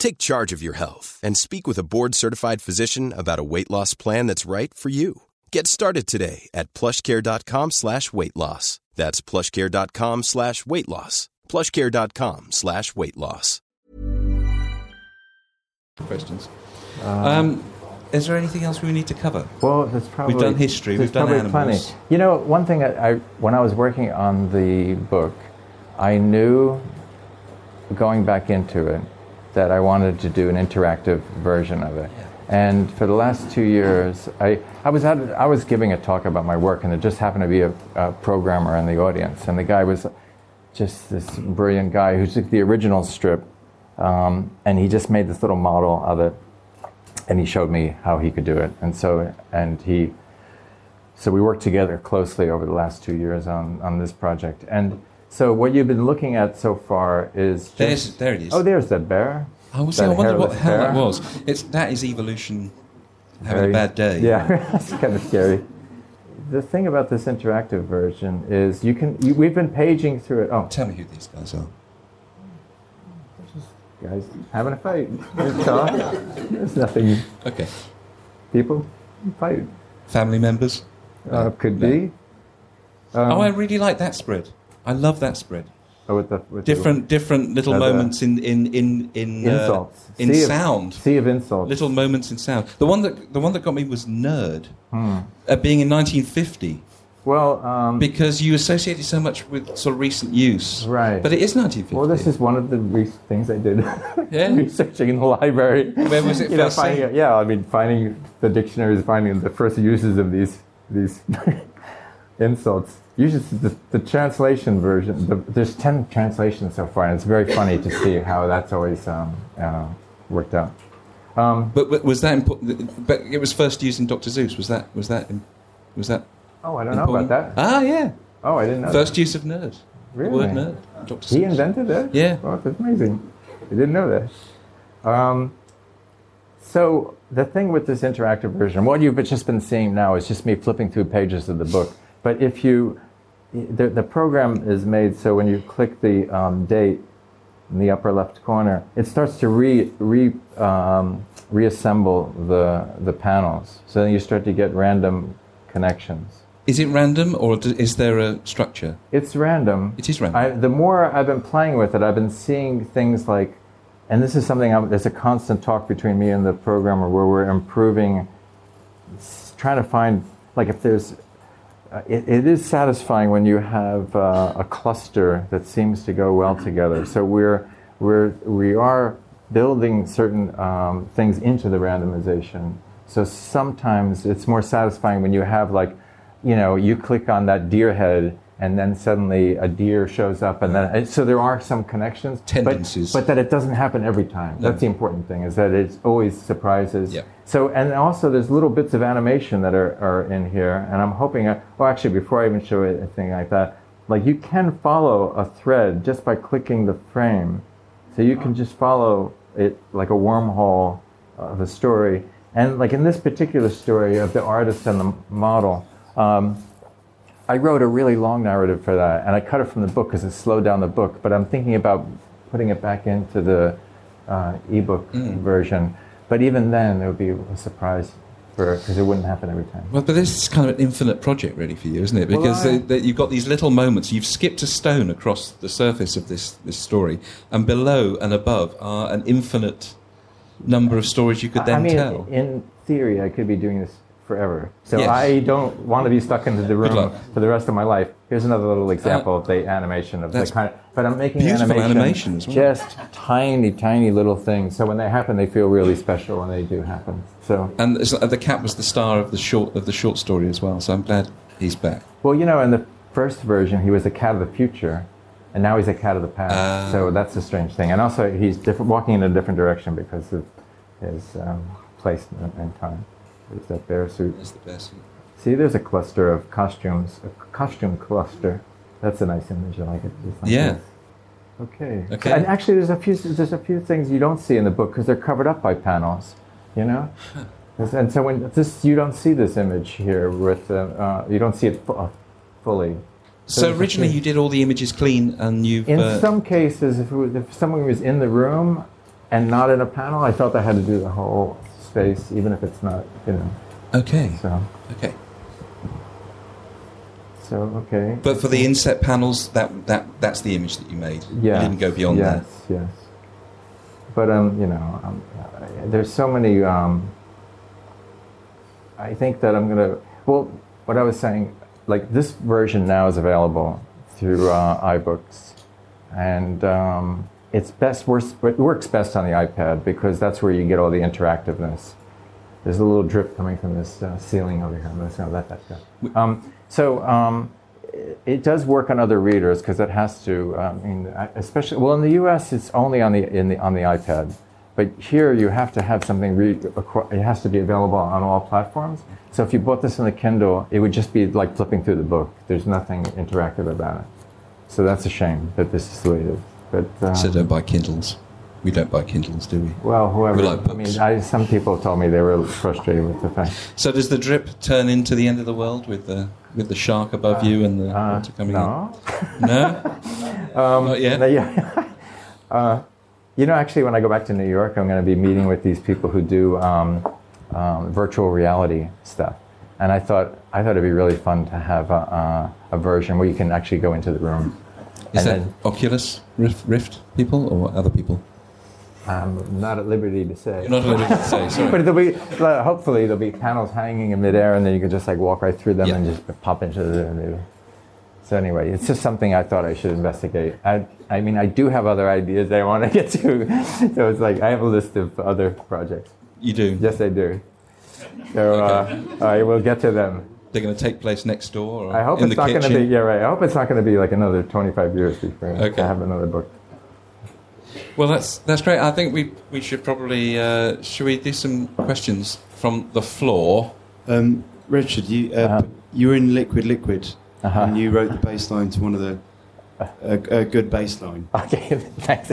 Take charge of your health and speak with a board-certified physician about a weight loss plan that's right for you. Get started today at plushcare.com slash weight loss. That's plushcare.com slash weight loss. plushcare.com slash weight loss. Questions. Um, is there anything else we need to cover? Well, there's probably We've done history, we've done probably animals. Plenty. You know, one thing I, I when I was working on the book, I knew going back into it that I wanted to do an interactive version of it. And for the last two years, I, I was at, I was giving a talk about my work, and there just happened to be a, a programmer in the audience, and the guy was just this brilliant guy who took the original strip, um, and he just made this little model of it, and he showed me how he could do it, and so and he, so we worked together closely over the last two years on on this project, and so what you've been looking at so far is just, There's, there it is. oh, there's that bear. I was. I wonder what, hairless how that was. It's that is evolution having Very- a bad day. Yeah, it's kind of scary. The thing about this interactive version is you can. You, we've been paging through it. Oh, Tell me who these guys are. guys, having a fight. There's nothing. Okay. People fight. Family members. Uh, could be. Um, oh, I really like that spread. I love that spread. oh, with the, with the- Different, different little Uh, moments in in in in uh, insults. in sea sound. Of, sea of insults. Little moments in sound. The one that the one that got me was nerd. Hmm. Uh, being in 1950, Well, um, because you associated so much with sort of recent use. Right. But it is 1950. Well, this is one of the re- things I did. Yeah. Researching in the library. Where was it You know, finding Yeah, I mean, finding the dictionaries, finding the first uses of these these insults. Usually, the, the translation version. The, there's ten translations so far, and it's very funny to see how that's always um, uh, worked out. Um, But, but was that important? But it was first used in Doctor Seuss. Was that was that was that? oh, I don't know about that. Ah, yeah. Oh, I didn't know. First that. use of nerd. The Really? word nerd. Doctor He Seuss. invented that? Yeah. Oh, that's amazing. I didn't know that. Um, so the thing with this interactive version, what you've just been seeing now is just me flipping through pages of the book. But if you, the, the program is made so when you click the um, date in the upper left corner, it starts to re, re, um, reassemble the, the panels. So then you start to get random connections. Is it random or is there a structure? It's random. It is random. I, the more I've been playing with it, I've been seeing things like, and this is something I'm, there's a constant talk between me and the programmer where we're improving, trying to find like if there's, uh, it, it is satisfying when you have uh, a cluster that seems to go well together. So we're we're we are building certain um, things into the randomization. So sometimes it's more satisfying when you have like, you know, you click on that deer head and then suddenly a deer shows up and then so there are some connections but- Tendencies. but, that it doesn't happen every time No. that's the important thing is that it's always surprises Yeah. so and also there's little bits of animation that are, are in here and i'm hoping I, well actually before i even show it, a thing like that like you can follow a thread just by clicking the frame so you can just follow it like a wormhole of a story and like in this particular story of the artist and the model um, I wrote a really long narrative for that, and I cut it from the book because it slowed down the book. But I'm thinking about putting it back into the uh, ebook version. But even then, it would be a surprise because it wouldn't happen every time. Well, but this is kind of an infinite project, really, for you, isn't it? Well, Because I- they, they, you've got these little moments. You've skipped a stone across the surface of this, this story, and below and above are an infinite number of stories you could then I mean, tell. in theory, I could be doing this forever. So Yes. I don't want to be stuck into the room for the rest of my life. Here's another little example of the animation of the kind of. But I'm making beautiful animation, animation as well. just tiny, tiny little things. So when they happen, they feel really special when they do happen. So And the cat was the star of the short of the short story as well. So I'm glad he's back. Well, you know, in the first version, he was a cat of the future, and now he's a cat of the past. Ah. so that's a strange thing. And also, he's different, walking in a different direction because of his um, place in time. There's that bear suit. That's the best. See, there's a cluster of costumes, a costume cluster. That's a nice image. I like it. Like Yeah. this. Okay. Okay. And actually, there's a few there's a few things you don't see in the book because they're covered up by panels. You know. And so when this, you don't see this image here with, uh, uh, you don't see it fu- uh, fully. So a originally you did all the images clean, and you've In uh, some cases, if, it was, if someone was in the room and not in a panel, I felt I had to do the whole space, even if it's not, you know. okay, So, okay. so okay. But for the inset panels, that that that's the image that you made. Yeah. You didn't go beyond yes, that. Yes, But um, you know, um, uh, there's so many. Um, I think that I'm gonna. Well, what I was saying, like this version now is available through uh, iBooks, and um, it's best works it works best on the iPad because that's where you get all the interactiveness. There's a little drip coming from this uh, ceiling over here. I'm just gonna let that go. Um, so. Um, it- does work on other readers because it has to. I mean, especially well in the U.S. it's only on the in the on the iPad, but here you have to have something. It has to be available on all platforms. So if you bought this in the Kindle, it would just be like flipping through the book. There's nothing interactive about it. So that's a shame that this is the way it is. But uh, So don't buy Kindles. We don't buy Kindles, do we? well, whoever. We like I mean, I, some people told me they were frustrated with the fact. So does the drip turn into the end of the world with the with the shark above you and the Uh, water coming no. in? No, Um, not yet. no, yeah. uh, you know, actually, when I go back to New York, I'm going to be meeting with these people who do um, um, virtual reality stuff. And I thought I thought it'd be really fun to have a, a, a version where you can actually go into the room. Is and that then- Oculus Rift, Rift people or other people? I'm not at liberty to say. You're not at liberty to say, sorry. but there'll be, uh, hopefully, there'll be panels hanging in midair, and then you can just like walk right through them Yeah. and just pop into the. new. So anyway, it's just something I thought I should investigate. I, I mean, I do have other ideas I want to get to, so it's like I have a list of other projects. You do? Yes, I do. So uh, I will get to them. They're going to take place next door? Or I hope in it's the not going to be. Yeah, right. I hope it's not going to be like another 25 years before Okay. I have another book. Well, that's that's great. I think we we should probably uh, should we do some questions from the floor? Um, Richard, you uh, Uh-huh. you were in Liquid Liquid, Uh-huh. and you wrote the bass line to one of the a, a good bass line. Okay, thanks.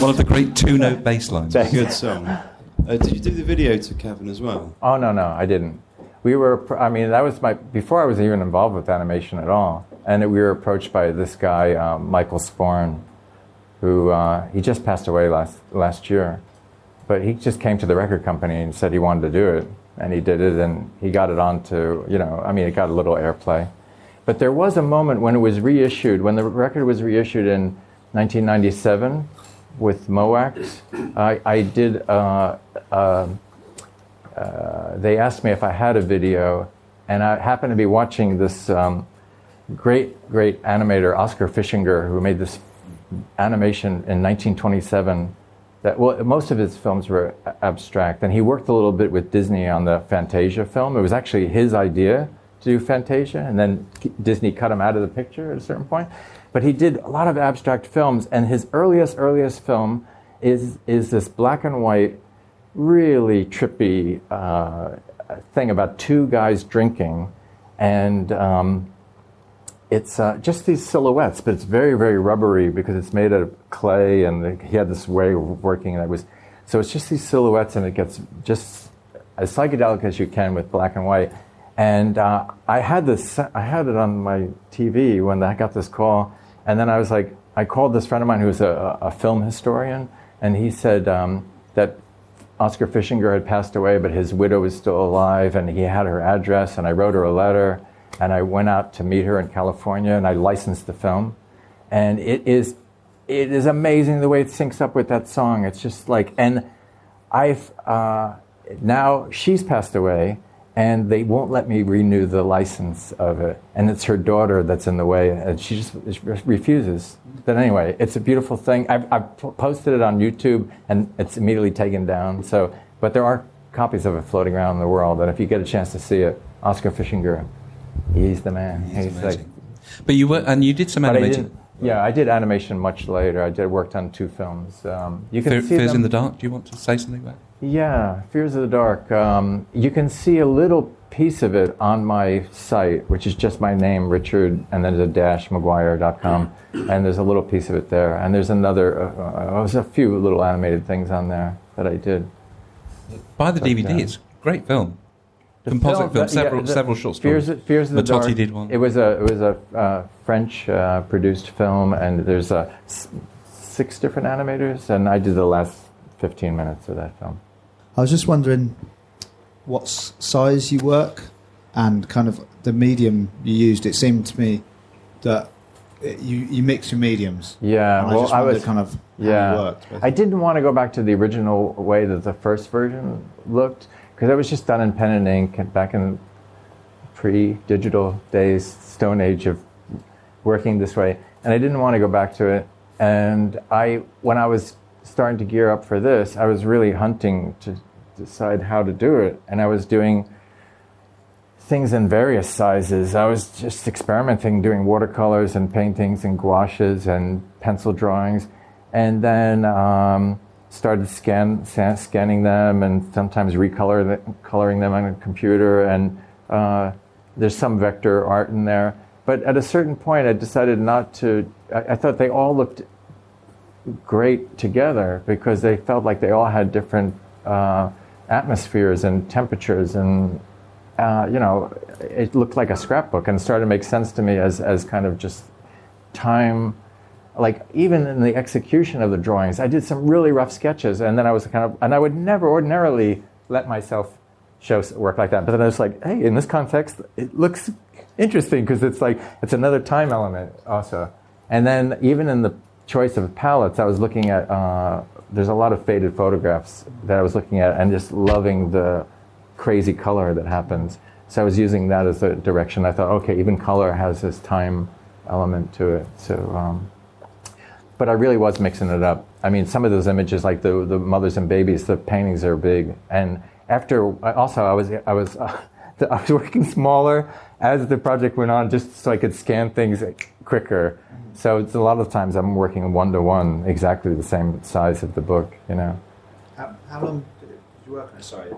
One of the great two-note bass lines. It's a good song. Uh, did you do the video to Cavern as well? Oh no, no, I didn't. We were, I mean, that was my before I was even involved with animation at all. And we were approached by this guy, um, Michael Sporn, who uh, he just passed away last last year. But he just came to the record company and said he wanted to do it, and he did it, and he got it onto. You know, I mean, it got a little airplay. But there was a moment when it was reissued, when the record was reissued in 1997 with Mo' Wax. I, I did. Uh, uh, uh, they asked me if I had a video, and I happened to be watching this um, great, great animator, Oskar Fischinger, who made this animation in 1927. That well, most of his films were abstract, and he worked a little bit with Disney on the Fantasia film. It was actually his idea to do Fantasia, and then Disney cut him out of the picture at a certain point. But he did a lot of abstract films, and his earliest, earliest film is is this black and white really trippy uh, thing about two guys drinking, and um, it's uh, just these silhouettes, but it's very, very rubbery because it's made out of clay, and he had this way of working that was. So it's just these silhouettes, and it gets just as psychedelic as you can with black and white. And uh, I had this, I had it on my TV when I got this call, and then I was like, I called this friend of mine who was a, a film historian, and he said um, that Oskar Fischinger had passed away, but his widow was still alive, and he had her address, and I wrote her a letter, and I went out to meet her in California, and I licensed the film, and it is, it is amazing the way it syncs up with that song. It's just like, and I've uh, now she's passed away, and they won't let me renew the license of it, and it's her daughter that's in the way, and she just refuses. But anyway, it's a beautiful thing. I've, I've posted it on YouTube, and it's immediately taken down. So, but there are copies of it floating around in the world, and if you get a chance to see it, Oskar Fischinger, he's the man. He's, like. But you were, and you did some animation. I yeah, I did animation much later. I did worked on two films. Um, you can Fear- see Fears them. in the Dark. Do you want to say something about? it? Yeah, Fears of the Dark. Um, you can see a little piece of it on my site, which is just my name, Richard, and then there's a dash, McGuire.com, and there's a little piece of it there. And there's another, uh, uh, there's a few little animated things on there that I did. Buy the But, DVD. uh, it's a great film. The Composite film. yeah, several the- several short stories. Fears, Fears of the Mattotti Dark. did one. It was a it was a uh, French uh, produced film, and there's uh, s- six different animators, and I did the last 15 minutes of that film. I was just wondering what size you work and kind of the medium you used. It seemed to me that you you mix your mediums. Yeah, And well, I just I was kind of yeah. worked. I didn't want to go back to the original way that the first version looked because it was just done in pen and ink back in pre-digital days, Stone Age of working this way, and I didn't want to go back to it. And I, when I was starting to gear up for this, I was really hunting to decide how to do it, and I was doing things in various sizes. I was just experimenting, doing watercolors and paintings and gouaches and pencil drawings, and then um, started scan, scanning them and sometimes recolor the, coloring them on a computer. And uh, there's some vector art in there. But at a certain point, I decided not to. I, I thought they all looked great together because they felt like they all had different uh, atmospheres and temperatures and uh, you know it looked like a scrapbook and started to make sense to me as, as kind of just time like even in the execution of the drawings i did some really rough sketches and then i was kind of and i would never ordinarily let myself show work like that but then i was like hey in this context it looks interesting because it's like it's another time element also. And then even in the choice of palettes i was looking at uh, there's a lot of faded photographs that I was looking at and just loving the crazy color that happens. So I was using that as a direction. I thought, okay, even color has this time element to it. So, um, but I really was mixing it up. I mean, some of those images, like the the mothers and babies, the paintings are big. And after, also, I was I was uh, I was working smaller as the project went on, just so I could scan things quicker. So it's a lot of times I'm working one to one, exactly the same size of the book. You know. How, how long did you work on it? Sorry.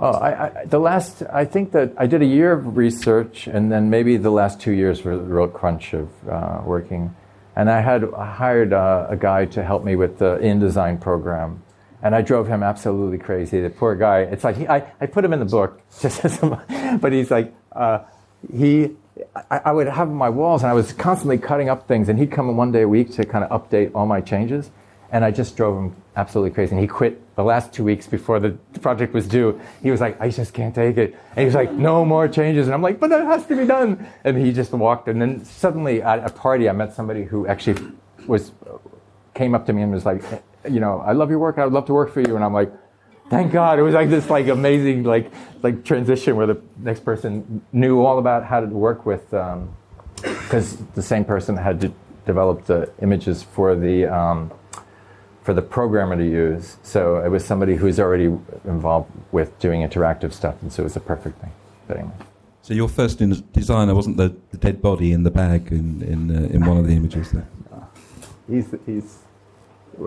Oh, I, I, the last, I think that I did a year of research, and then maybe the last two years were the real crunch of uh, working. And I had hired uh, a guy to help me with the InDesign program. And I drove him absolutely crazy. The poor guy, it's like, he, I, I put him in the book, just as a, but he's like, uh, he, I, I would have my walls, and I was constantly cutting up things, and he'd come in one day a week to kind of update all my changes. And I just drove him absolutely crazy. And he quit the last two weeks before the project was due. He was like, I just can't take it. And he was like, no more changes. And I'm like, but that has to be done. And he just walked. And then suddenly at a party, I met somebody who actually was, came up to me and was like, you know, I love your work. I would love to work for you. And I'm like, thank God. It was like this like amazing like, like transition where the next person knew all about how to work with, because um, the same person had to develop the images for the, um, for the programmer to use. So it was somebody who's already involved with doing interactive stuff, and so it was a perfect thing. But anyway. So your first in- designer wasn't the, the, dead body in the bag in in, uh, in one of the images there. He's he's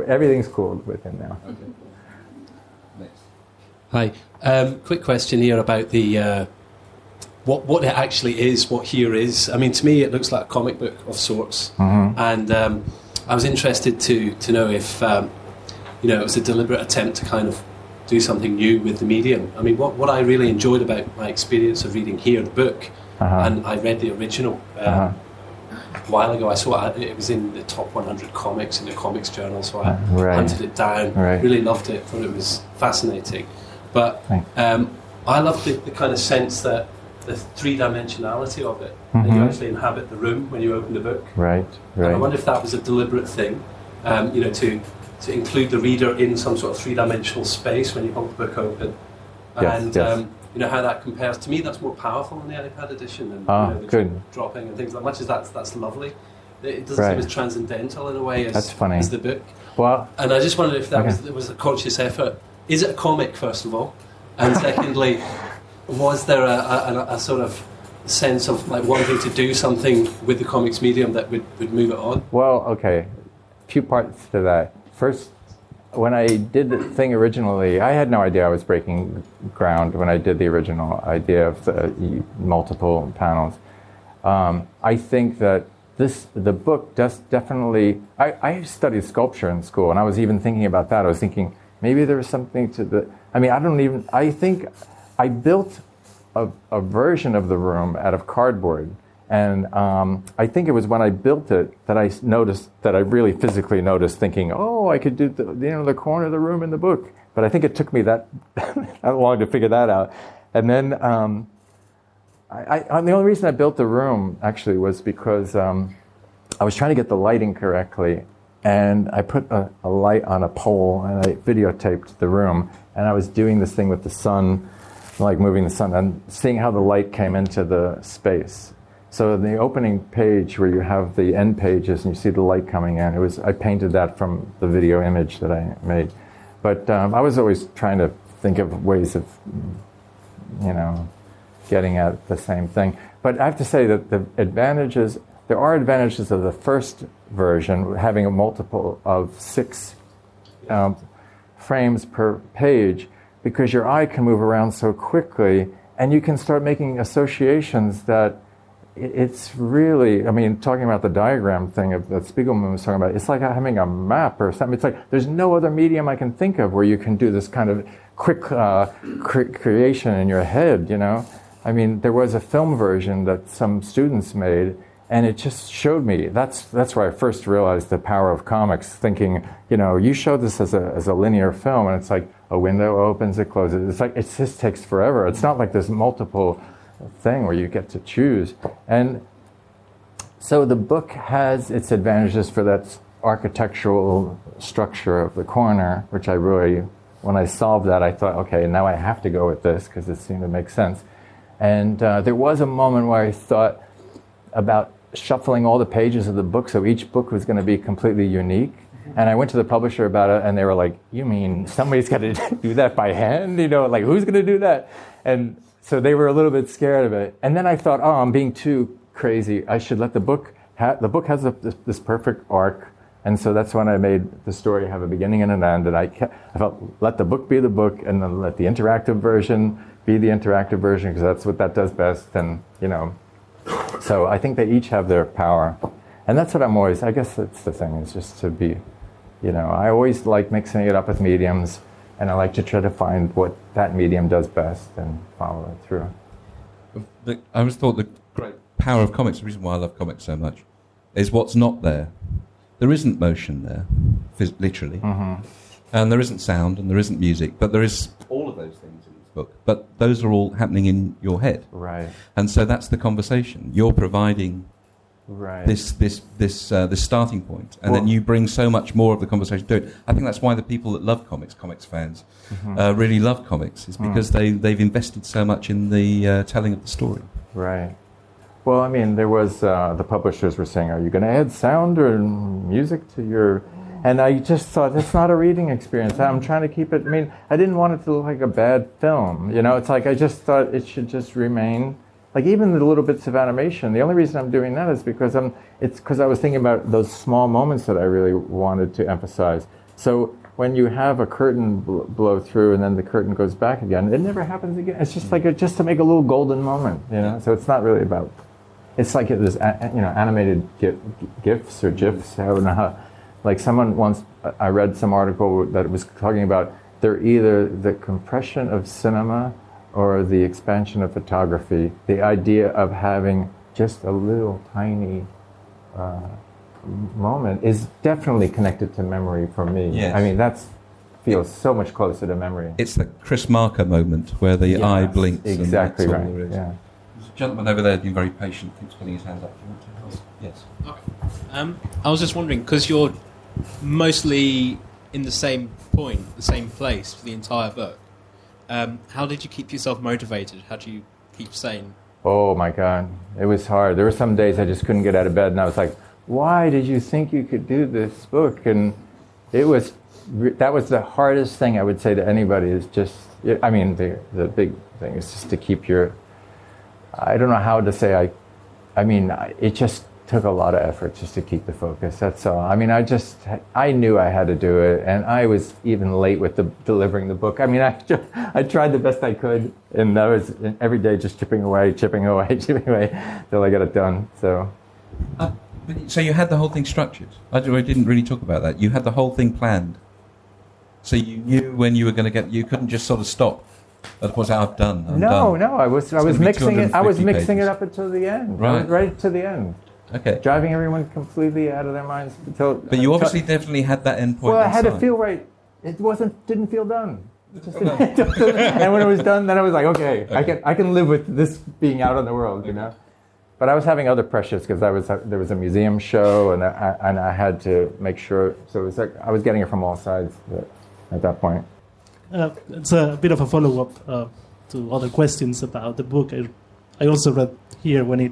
everything's cool with him now. Okay. Hi. Um, quick question here about the. Uh, what, what it actually is, what here is. I mean, to me, it looks like a comic book of sorts. Mm-hmm. And um, I was interested to to know if um, you know it was a deliberate attempt to kind of do something new with the medium. I mean, what what I really enjoyed about my experience of reading here the book, uh-huh. and I read the original. Um, uh-huh. A while ago, I saw it, it was in the top 100 comics in the Comics Journal, so I right. hunted it down. Right. Really loved it, thought it was fascinating. But um, I love the, the kind of sense that the three dimensionality of it. Mm-hmm. And you actually inhabit the room when you open the book. Right, right. And I wonder if that was a deliberate thing, um, you know, to to include the reader in some sort of three dimensional space when you hold the book open. Yes, and yes. Um, you know how that compares to me. That's more powerful than the iPad edition, and Ah, you know, the good. dropping and things. Like that. much as that's that's lovely, it doesn't Right. seem as transcendental in a way as, That's funny. as the book. Well, And I just wondered if that Okay. was, was a conscious effort. Is it a comic, first of all? And secondly, was there a, a, a, sort of sense of like wanting to do something with the comics medium that would, would move it on? Well, okay, few parts to that. First, when I did the thing originally, I had no idea I was breaking ground when I did the original idea of the multiple panels. Um, I think that this the book does definitely. I, I studied sculpture in school, and I was even thinking about that. I was thinking maybe there was something to the. I mean, I don't even. I think I built a, a version of the room out of cardboard. And um, I think it was when I built it that I noticed that I really physically noticed, thinking, "Oh, I could do the, you know the corner of the room in the book." But I think it took me that that long to figure that out. And then um, I, I, the only reason I built the room actually was because um, I was trying to get the lighting correctly, and I put a, a light on a pole and I videotaped the room, and I was doing this thing with the sun, like moving the sun and seeing how the light came into the space. So in the opening page where you have the end pages and you see the light coming in, it was I painted that from the video image that I made. But um, I was always trying to think of ways of, you know, getting at the same thing. But I have to say that the advantages, there are advantages of the first version, having a multiple of six um, frames per page, because your eye can move around so quickly, and you can start making associations that it's really, I mean, talking about the diagram thing of, that Spiegelman was talking about, it's like having a map or something. It's like there's no other medium I can think of where you can do this kind of quick uh, cre- creation in your head, you know? I mean, there was a film version that some students made, and it just showed me. That's, that's where I first realized the power of comics, thinking, you know, you show this as a, as a linear film, and it's like a window opens, it closes. It's like, it just takes forever. It's not like there's multiple thing where you get to choose. And so the book has its advantages for that architectural structure of the corner, which I really, when I solved that, I thought, okay, now I have to go with this because it seemed to make sense. And uh, there was a moment where I thought about shuffling all the pages of the book so each book was going to be completely unique. And I went to the publisher about it, and they were like, "You mean somebody's got to do that by hand? You know, like who's going to do that?" And so they were a little bit scared of it. And then I thought, "Oh, I'm being too crazy. I should let the book. Ha- the book has a, this, this, perfect arc." And so that's when I made the story have a beginning and an end. And I, kept, I felt let the book be the book, and then let the interactive version be the interactive version because that's what that does best. And you know, so I think they each have their power. And that's what I'm always, I guess that's the thing, is just to be, you know, I always like mixing it up with mediums, and I like to try to find what that medium does best and follow it through. I always thought the great power of comics, the reason why I love comics so much, is what's not there. There isn't motion there, literally. Mm-hmm. And there isn't sound and there isn't music, but there is all of those things book. But those are all happening in your head. Right. And so that's the conversation. You're providing right. this this this uh, this starting point, and Well- then you bring so much more of the conversation to it. I think that's why the people that love comics, comics fans, Mhm. uh, really love comics, is Mm. because they they've invested so much in the uh, telling of the story. Right. Well, I mean, there was uh, the publishers were saying, "Are you going to add sound or music to your?" And I just thought that's not a reading experience. I'm trying to keep it. I mean, I didn't want it to look like a bad film. You know, it's like I just thought it should just remain like even the little bits of animation. The only reason I'm doing that is because I'm. It's because I was thinking about those small moments that I really wanted to emphasize. So when you have a curtain bl- blow through and then the curtain goes back again, it never happens again. It's just like a, just to make a little golden moment. You know, so it's not really about it's like it was you know animated gif, gifs or gifs. I don't know how. Like someone once, I read some article that was talking about they're either the compression of cinema or the expansion of photography. The idea of having just a little tiny uh, moment is definitely connected to memory for me. Yes. I mean that's feels so much closer to memory. It's the Chris Marker moment where the Yes, eye blinks. and exactly that's all right, there is. yeah. There's a gentleman over there being very patient, keeps putting his hand up. Do you want to help? Yes. Um, I was just wondering because you're mostly in the same point, the same place for the entire book. Um, how did you keep yourself motivated? How do you keep sane? Oh my God, it was hard. There were some days I just couldn't get out of bed, and I was like, "Why did you think you could do this book?" And it was that was the hardest thing I would say to anybody. Is just, I mean, the the big thing is just to keep your. I don't know how to say. I, I mean, it just took a lot of effort just to keep the focus. That's all. I mean, I just I knew I had to do it, and I was even late with the delivering the book. I mean, I ju- I tried the best I could, and I was every day just chipping away, chipping away, chipping away till I got it done. So uh, But- So you had the whole thing structured. I didn't really talk about that. You had the whole thing planned. So you knew when you were going to get. You couldn't just sort of stop. Of course, I've done. I'm no, done. no, I was I was mixing it. I was mixing pages. it up until the end. Right. right to the end. Okay. Driving everyone completely out of their minds until. But you until- obviously definitely had that end point. Well, I had to feel right. It wasn't didn't feel done. It just didn't- and when it was done, then I was like, okay, I can I can live with this being out in the world, you know. But I was having other pressures because I was there was a museum show and I, and I had to make sure. So it was like I was getting it from all sides at that point. Uh, it's a bit of a follow up uh, to other questions about the book. I, I also read here when it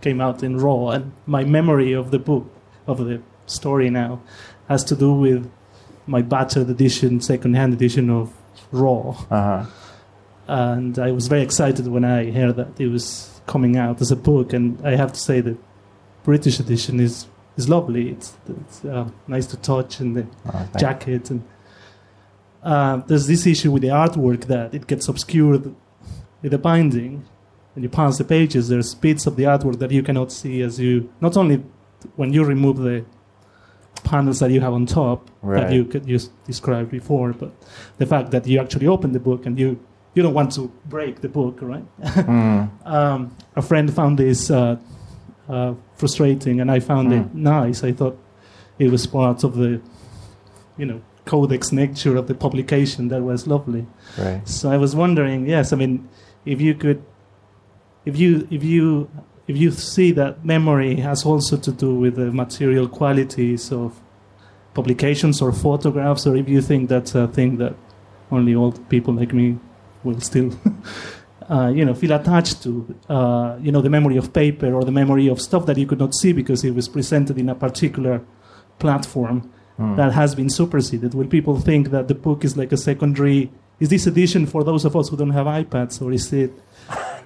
came out in Raw, and my memory of the book, of the story now, has to do with my battered edition, second-hand edition of Raw. Uh-huh. And I was very excited when I heard that it was coming out as a book, and I have to say the British edition is is lovely. It's, it's uh, nice to touch, and the thanks. jacket and uh, there's this issue with the artwork that it gets obscured with the binding. When you pass the pages, there's bits of the artwork that you cannot see as you not only when you remove the panels that you have on top Right. that you could use described before, but the fact that you actually open the book and you you don't want to break the book, right? Mm. um, a friend found this uh, uh, frustrating, and I found it nice. I thought it was part of the, you know, codex nature of the publication that was lovely. Right. So I was wondering, yes, I mean, if you could, if you if you if you see that memory has also to do with the material qualities of publications or photographs, or if you think that's a thing that only old people like me will still, uh, you know, feel attached to, uh, you know, the memory of paper or the memory of stuff that you could not see because it was presented in a particular platform Hmm. that has been superseded. Will people think that the book is like a secondary? Is this edition for those of us who don't have iPads, or is it?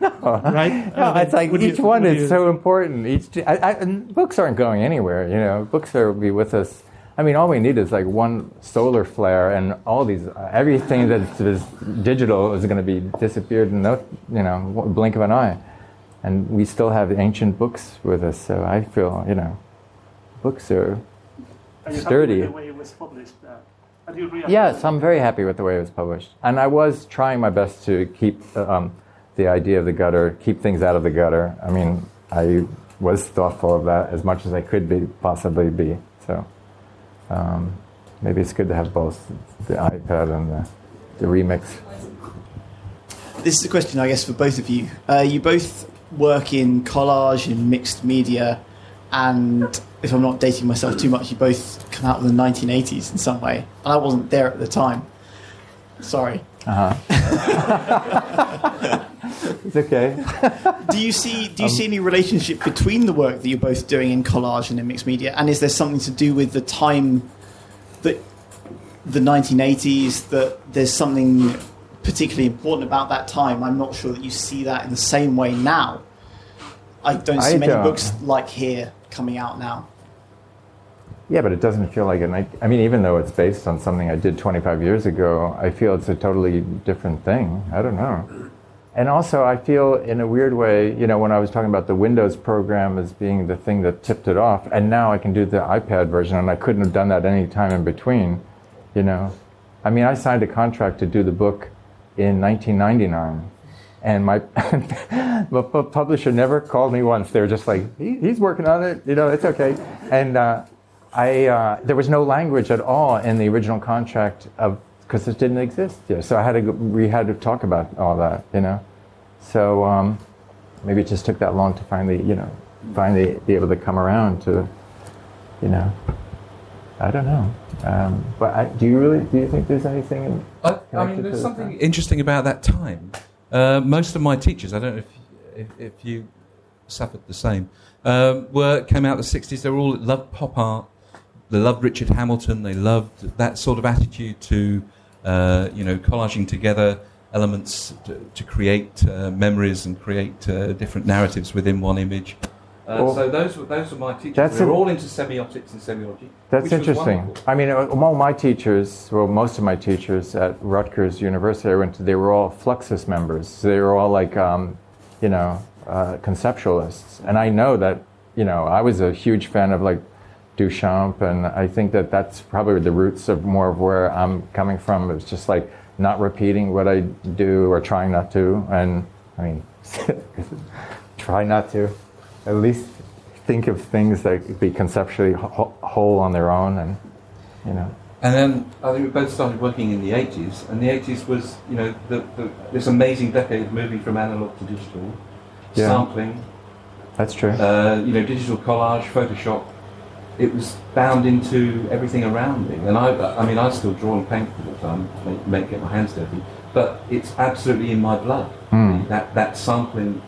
right? No, Uh, it's like each you- one is you- so important. Each I, I, and books aren't going anywhere. You know, books are be with us. I mean, all we need is like one solar flare, and all these uh, everything that is digital is going to be disappeared in no, you know, blink of an eye. And we still have ancient books with us. So I feel, you know, books are Are you happy sturdy. with the way it was published? Uh, are you real- Yes, I'm very happy with the way it was published. And I was trying my best to keep um, the idea of the gutter, keep things out of the gutter. I mean, I was thoughtful of that as much as I could be, possibly be. So um, maybe it's good to have both the iPad and the, the remix. This is a question, I guess, for both of you. Uh, you both work in collage and mixed media, and if I'm not dating myself too much, you both come out of the 1980s in some way. And I wasn't there at the time. Sorry. Uh huh. it's okay. do you see Do you Um, see any relationship between the work that you're both doing in collage and in mixed media? And is there something to do with the time that the 1980s that there's something particularly important about that time? I'm not sure that you see that in the same way now. I don't see I many don't. books like here coming out now. Yeah, but it doesn't feel like it. I, I mean, even though it's based on something I did 25 years ago, I feel it's a totally different thing. I don't know. And also, I feel in a weird way, you know, when I was talking about the Windows program as being the thing that tipped it off, and now I can do the iPad version, and I couldn't have done that any time in between, you know. I mean, I signed a contract to do the book in 1999. And my, my publisher never called me once. They were just like, he, he's working on it, you know, it's okay. And uh, I, uh, there was no language at all in the original contract of because it didn't exist yet. So I had to go, we had to talk about all that, you know. So um, maybe it just took that long to finally, you know, finally be able to come around to, you know. I don't know. Um, but I, do you really do you think there's anything? In, I, I mean, there's something interesting about that time. Uh, most of my teachers, I don't know if, if, if you suffered the same, um, were came out of the 60s. They were all loved pop art. They loved Richard Hamilton. They loved that sort of attitude to, uh, you know, collaging together elements to, to create uh, memories and create uh, different narratives within one image. Uh, Well, so those were those were my teachers. that's They were all into semiotics and semiology. That's interesting. I mean, uh, all my teachers, well, most of my teachers at Rutgers University, I went to, they were all Fluxus members. So they were all like, um, you know, uh, conceptualists. And I know that, you know, I was a huge fan of like Duchamp, and I think that that's probably the roots of more of where I'm coming from. It's just like not repeating what I do or trying not to. And I mean, try not to. At least think of things that could be conceptually whole on their own, and you know. And then I think we both started working in the 80s, and the 80s was, you know, the, the, this amazing decade of moving from analog to digital, Yeah. sampling, That's true. uh, you know, digital collage, Photoshop. It was bound into everything around me, and I, I mean, I still draw and paint all the time, make, make get my hands dirty, but it's absolutely in my blood. Hmm. That that sampling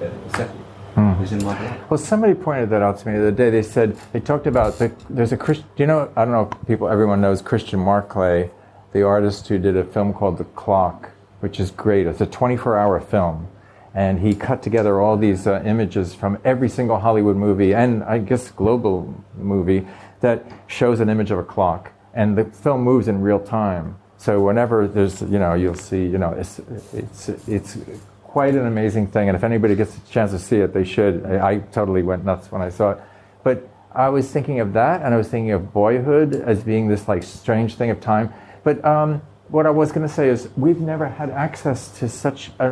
uh, aesthetic Hmm. is in my blood. Well, somebody pointed that out to me the other day. They said they talked about the, there's a Christian. You know? I don't know if people everyone knows Christian Marclay, the artist who did a film called The Clock, which is great. It's a 24-hour film, and he cut together all these uh, images from every single Hollywood movie and I guess global movie that shows an image of a clock, and the film moves in real time. So whenever there's, you know, you'll see, you know, it's it's it's quite an amazing thing. And if anybody gets a chance to see it, they should. I, I totally went nuts when I saw it. But I was thinking of that, and I was thinking of boyhood as being this like strange thing of time. But um, what I was going to say is, we've never had access to such a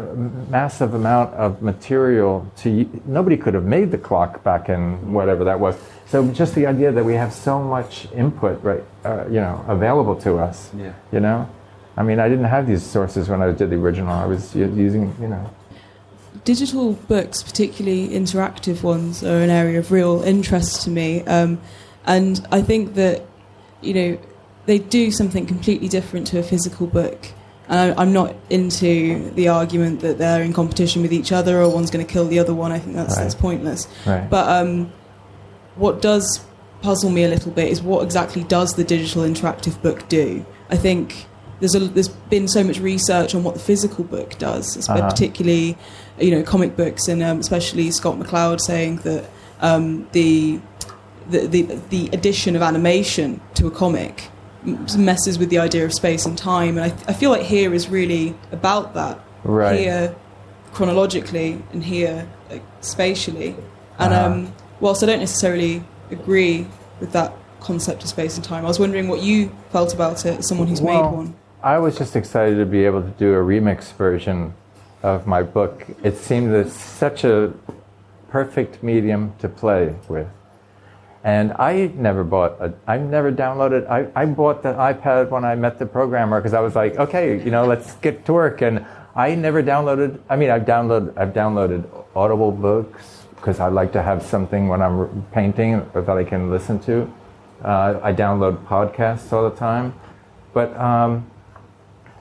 massive amount of material. To nobody could have made the clock back in whatever that was. So just the idea that we have so much input, right, uh, you know, available to us. Yeah. You know, I mean, I didn't have these sources when I did the original. I was using, you know. digital books, particularly interactive ones, are an area of real interest to me. Um, and I think that you know, they do something completely different to a physical book. And I- I'm not into the argument that they're in competition with each other or one's going to kill the other one. I think that's, Right. that's pointless. Right. But um, what does puzzle me a little bit is what exactly does the digital interactive book do? I think there's a, there's been so much research on what the physical book does, Uh-huh. particularly you know comic books and um, especially Scott McCloud saying that um, the, the the the addition of animation to a comic messes with the idea of space and time, and I, I feel like here is really about that. Right. Here chronologically and here like, spatially. And Uh-huh. um, whilst I don't necessarily agree with that concept of space and time, I was wondering what you felt about it as someone who's Well, made one. I was just excited to be able to do a remix version of my book. It seemed that such a perfect medium to play with. And I never bought, a, I never downloaded, I, I bought the iPad when I met the programmer because I was like, okay, you know, let's get to work. And I never downloaded, I mean, I've downloaded, I've downloaded Audible books because I like to have something when I'm painting that I can listen to. Uh, I download podcasts all the time. But, um,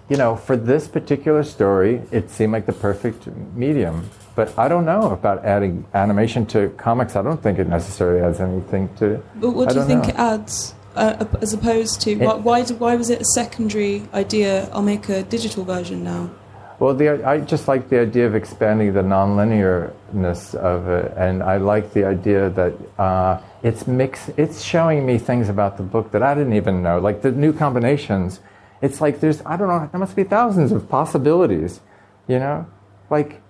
you know, for this particular story, it seemed like the perfect medium. But I don't know about adding animation to comics. I don't think it necessarily adds anything to. But what I do you think know. it adds, uh, as opposed to It- why, why, why was it a secondary idea? I'll make a digital version now. Well, the, I just like the idea of expanding the nonlinearness of it, and I like the idea that uh, it's mix. It's showing me things about the book that I didn't even know, like the new combinations. It's like there's I don't know. There must be thousands of possibilities, you know, like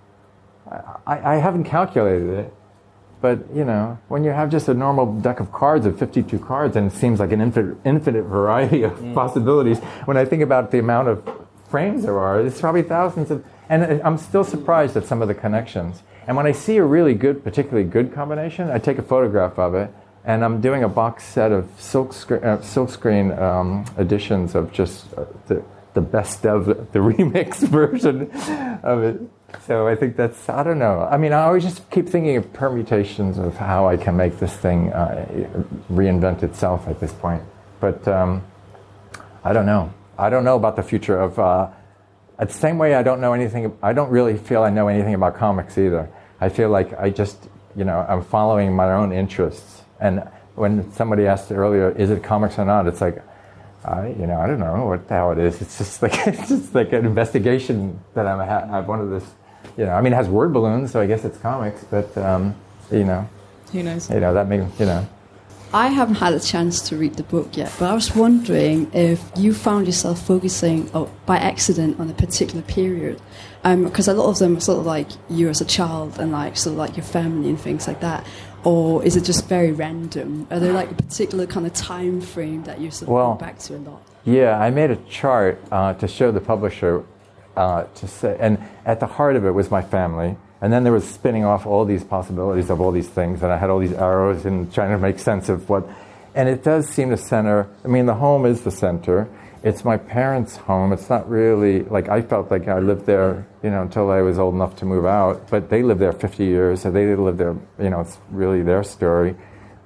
I, I haven't calculated it, but you know, when you have just a normal deck of cards of 52 cards, and it seems like an infinite, infinite variety of possibilities. When I think about the amount of frames there are, it's probably thousands of. And I'm still surprised at some of the connections. And when I see a really good, particularly good combination, I take a photograph of it. And I'm doing a box set of silk, screen, uh, silk screen um, editions of just uh, the, the best of the remix version of it. So I think that's, I don't know. I mean, I always just keep thinking of permutations of how I can make this thing uh, reinvent itself at this point. But um, I don't know. I don't know about the future of. Uh, the same way, I don't know anything. I don't really feel I know anything about comics either. I feel like I just, you know, I'm following my own interests. And when somebody asked earlier, "Is it comics or not?" It's like, I, you know, I don't know what the hell it is. It's just like it's just like an investigation that I'm. Ha- I've wanted this. You know, I mean, it has word balloons, so I guess it's comics. But um, you know, Who knows? you know that may, you know. I haven't had a chance to read the book yet, but I was wondering if you found yourself focusing oh, by accident on a particular period. Because a lot of them are sort of like you as a child and like sort of like your family and things like that. Or is it just very random? Are there like a particular kind of time frame that you sort of Well, go back to a lot? Yeah, I made a chart uh, to show the publisher uh, to say, and at the heart of it was my family. And then there was spinning off all these possibilities of all these things, and I had all these arrows and trying to make sense of what. And it does seem to center. I mean, the home is the center. It's my parents' home. It's not really like I felt like I lived there, you know, until I was old enough to move out. But they lived there 50 years, so they lived there. You know, it's really their story.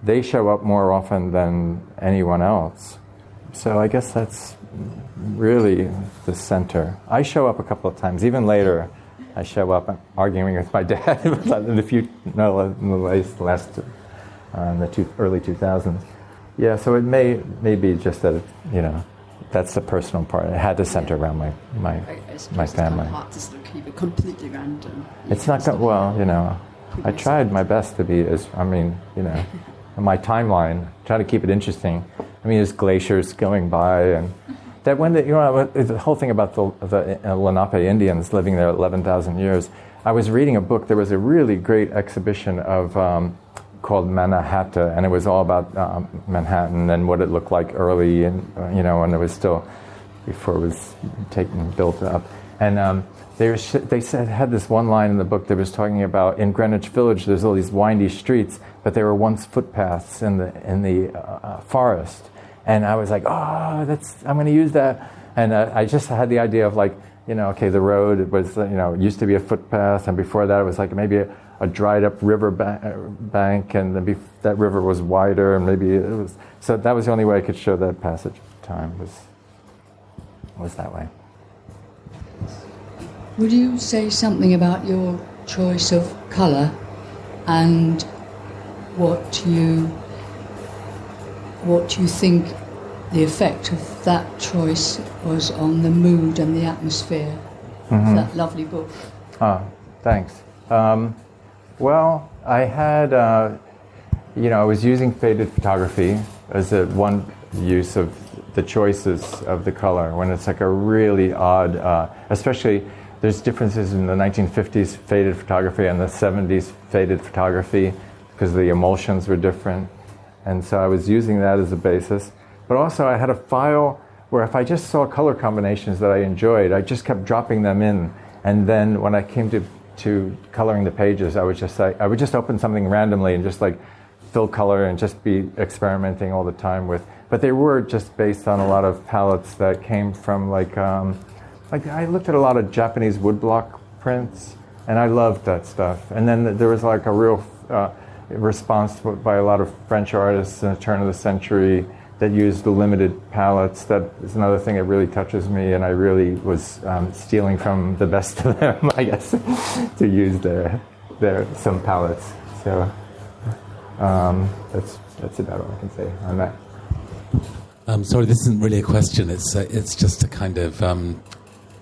They show up more often than anyone else. So I guess that's really the center. I show up a couple of times, even later. I show up arguing with my dad in the few, no, in the last, last uh, in the two, early 2000s. Yeah, so it may, may be just that, you know, that's the personal part. It had to center around my, my, I, I suppose my it's family. to sort keep it completely random. It's not go- well, you know. I tried my best to be as I mean, you know, my timeline. Try to keep it interesting. I mean, there's glaciers going by, and that when the you know the whole thing about the, the uh, Lenape Indians living there 11,000 years. I was reading a book. There was a really great exhibition of um, called Manhattan, and it was all about um, Manhattan and what it looked like early, and uh, you know, when it was still before it was taken built up. And um, they, were they said had this one line in the book that was talking about in Greenwich Village. There's all these windy streets, but there were once footpaths in the in the uh, uh, forest. And I was like, oh, that's I'm going to use that. And uh, I just had the idea of like you know, okay, the road was, you know, used to be a footpath, and before that it was like maybe a, a dried up river uh, bank, and then that river was wider, and maybe it was. So that was the only way I could show that passage of time was was that way. Would you say something about your choice of colour and what you what do you think the effect of that choice was on the mood and the atmosphere Mhm. of that lovely book? Ah, thanks. Um, well, I had, uh, you know, I was using faded photography as a one use of the choices of the color when it's like a really odd, uh, especially there's differences in the 1950s faded photography and the 70s faded photography because the emulsions were different. And so I was using that as a basis. But also, I had a file where if I just saw color combinations that I enjoyed, I just kept dropping them in. And then when I came to, to coloring the pages, I would just like, I would just open something randomly and just like fill color and just be experimenting all the time with. But they were just based on a lot of palettes that came from like, um, like I looked at a lot of Japanese woodblock prints, and I loved that stuff. And then there was like a real uh, response by a lot of French artists in the turn of the century that used the limited palettes. That is another thing that really touches me, and I really was um, stealing from the best of them, I guess, to use their their some palettes. So um, that's that's about all I can say on that. Um, sorry, this isn't really a question. It's uh, it's just a kind of um,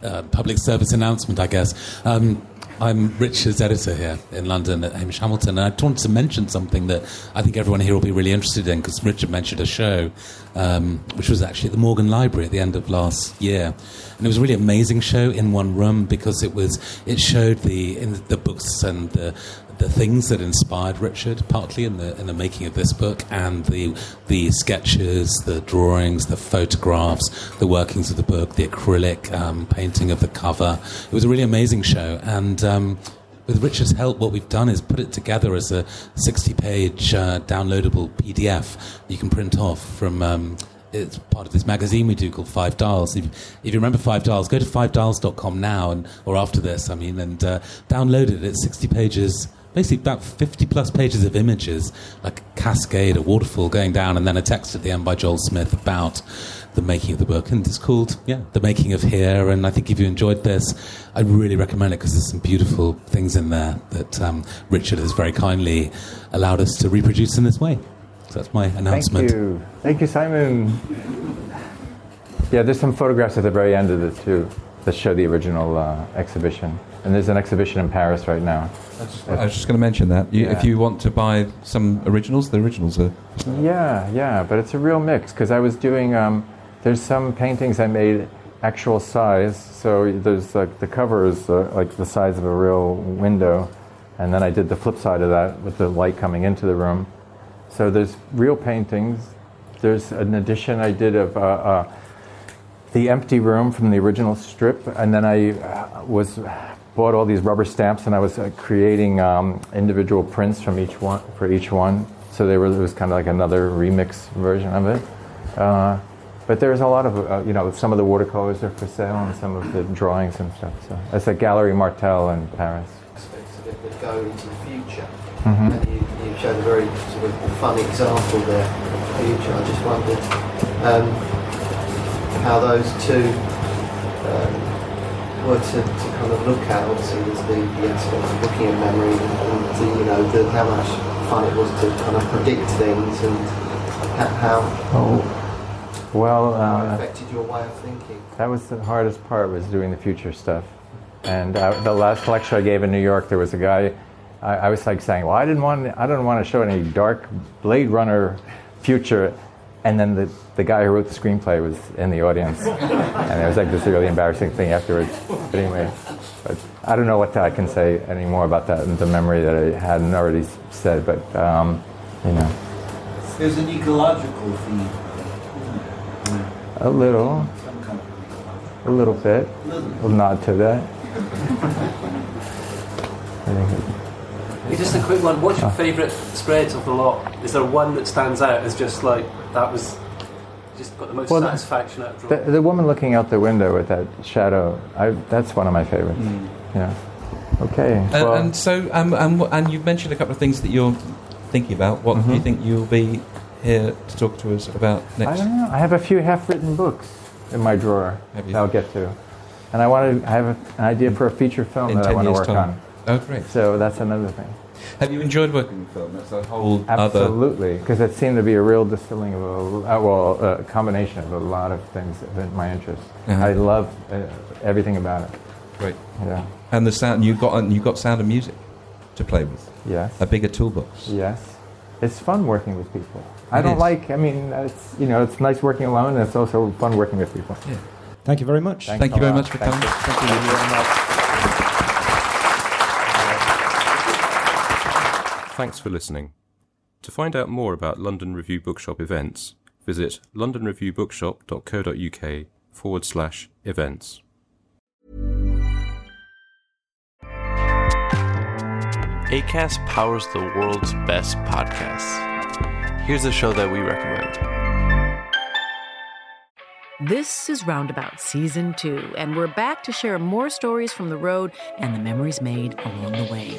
uh, public service announcement, I guess. Um, I'm Richard's editor here in London at Hamish Hamilton, and I wanted to mention something that I think everyone here will be really interested in because Richard mentioned a show um, which was actually at the Morgan Library at the end of last year, and it was a really amazing show in one room because it was it showed the the books and the the things that inspired Richard, partly in the in the making of this book, and the the sketches, the drawings, the photographs, the workings of the book, the acrylic um, painting of the cover. It was a really amazing show, and. Um, with Richard's help, what we've done is put it together as a 60 page uh, downloadable PDF you can print off from. Um, it's part of this magazine we do called Five Dials. If, if you remember Five Dials, go to fivedials.com now, and, or after this, I mean, and uh, download it. It's 60 pages, basically about 50 plus pages of images, like a cascade, a waterfall going down, and then a text at the end by Joel Smith about the making of the book. And it's called, yeah, The Making of Here. And I think if you enjoyed this, I really recommend it because there's some beautiful things in there that um, Richard has very kindly allowed us to reproduce in this way. So that's my announcement. Thank you. Thank you, Simon. Yeah, there's some photographs at the very end of it too that show the original uh, exhibition. And there's an exhibition in Paris right now. I was just going to mention that. You, If you want to buy some originals, the originals are. Yeah, yeah, but it's a real mix because I was doing. Um, there's some paintings I made actual size, so there's like the cover is uh, like the size of a real window, and then I did the flip side of that with the light coming into the room. So there's real paintings. There's an edition I did of. Uh, uh, the empty room from the original strip, and then I uh, was bought all these rubber stamps, and I was uh, creating um, individual prints from each one for each one. So they were, it was kind of like another remix version of it. Uh, but there's a lot of uh, you know some of the watercolors are for sale, and some of the drawings and stuff. So it's at Gallery Martel in Paris. aspects of it that go into the future. Mhm. And you, you showed a very sort of fun example there of the future. I just wondered um, how those two were to, to kind of look at. Obviously, there's the, the aspect of looking at memory and, and the, you know the, how much fun it was to kind of predict things and how, Oh, well. Uh, affected your way of thinking. That was the hardest part was doing the future stuff. And uh, the last lecture I gave in New York, there was a guy. I, I was like saying, "Well, I didn't want, I didn't want to show any dark Blade Runner future." And then the, the guy who wrote the screenplay was in the audience, and it was like this really embarrassing thing afterwards. But anyway, but I don't know what I can say anymore about that the memory that I hadn't already said. But um, you know, There's an ecological theme. a little, Some kind of a little bit, a nod to that. Just a quick one. What's your Oh. favourite spreads of the lot? Is there one that stands out as just like that was just got the most Well, satisfaction out of The, drawing. the woman looking out the window with that shadow, I, that's one of my favorites. Yeah. Okay. And, well, and so, um, and, and you've mentioned a couple of things that you're thinking about. What do you Mhm. think you'll be here to talk to us about next? I don't know. I have a few half-written books in my drawer that I'll get to, and I want to. I have a, an idea for a feature film In that I want to work time. on. Oh, great. So that's another thing. Have you enjoyed working with film? That's a whole other. Absolutely, because it seemed to be a real distilling of a uh, well, a combination of a lot of things that my interest. Uh-huh. I love uh, everything about it. Great. Yeah. And the sound you got, you got Sound and Music to play with. Yes. A bigger toolbox. Yes. It's fun working with people. I don't is. like. I mean, it's you know, it's nice working alone, and it's also fun working with people. Yeah. Thank you very much. Thanks Thank you very lot. much for Thank coming. you. Thank you very much. Thanks for listening. To find out more about London Review Bookshop events, visit londonreviewbookshop.co.uk forward slash events. ACAST powers the world's best podcasts. Here's a show that we recommend. This is Roundabout Season 2, and we're back to share more stories from the road and the memories made along the way.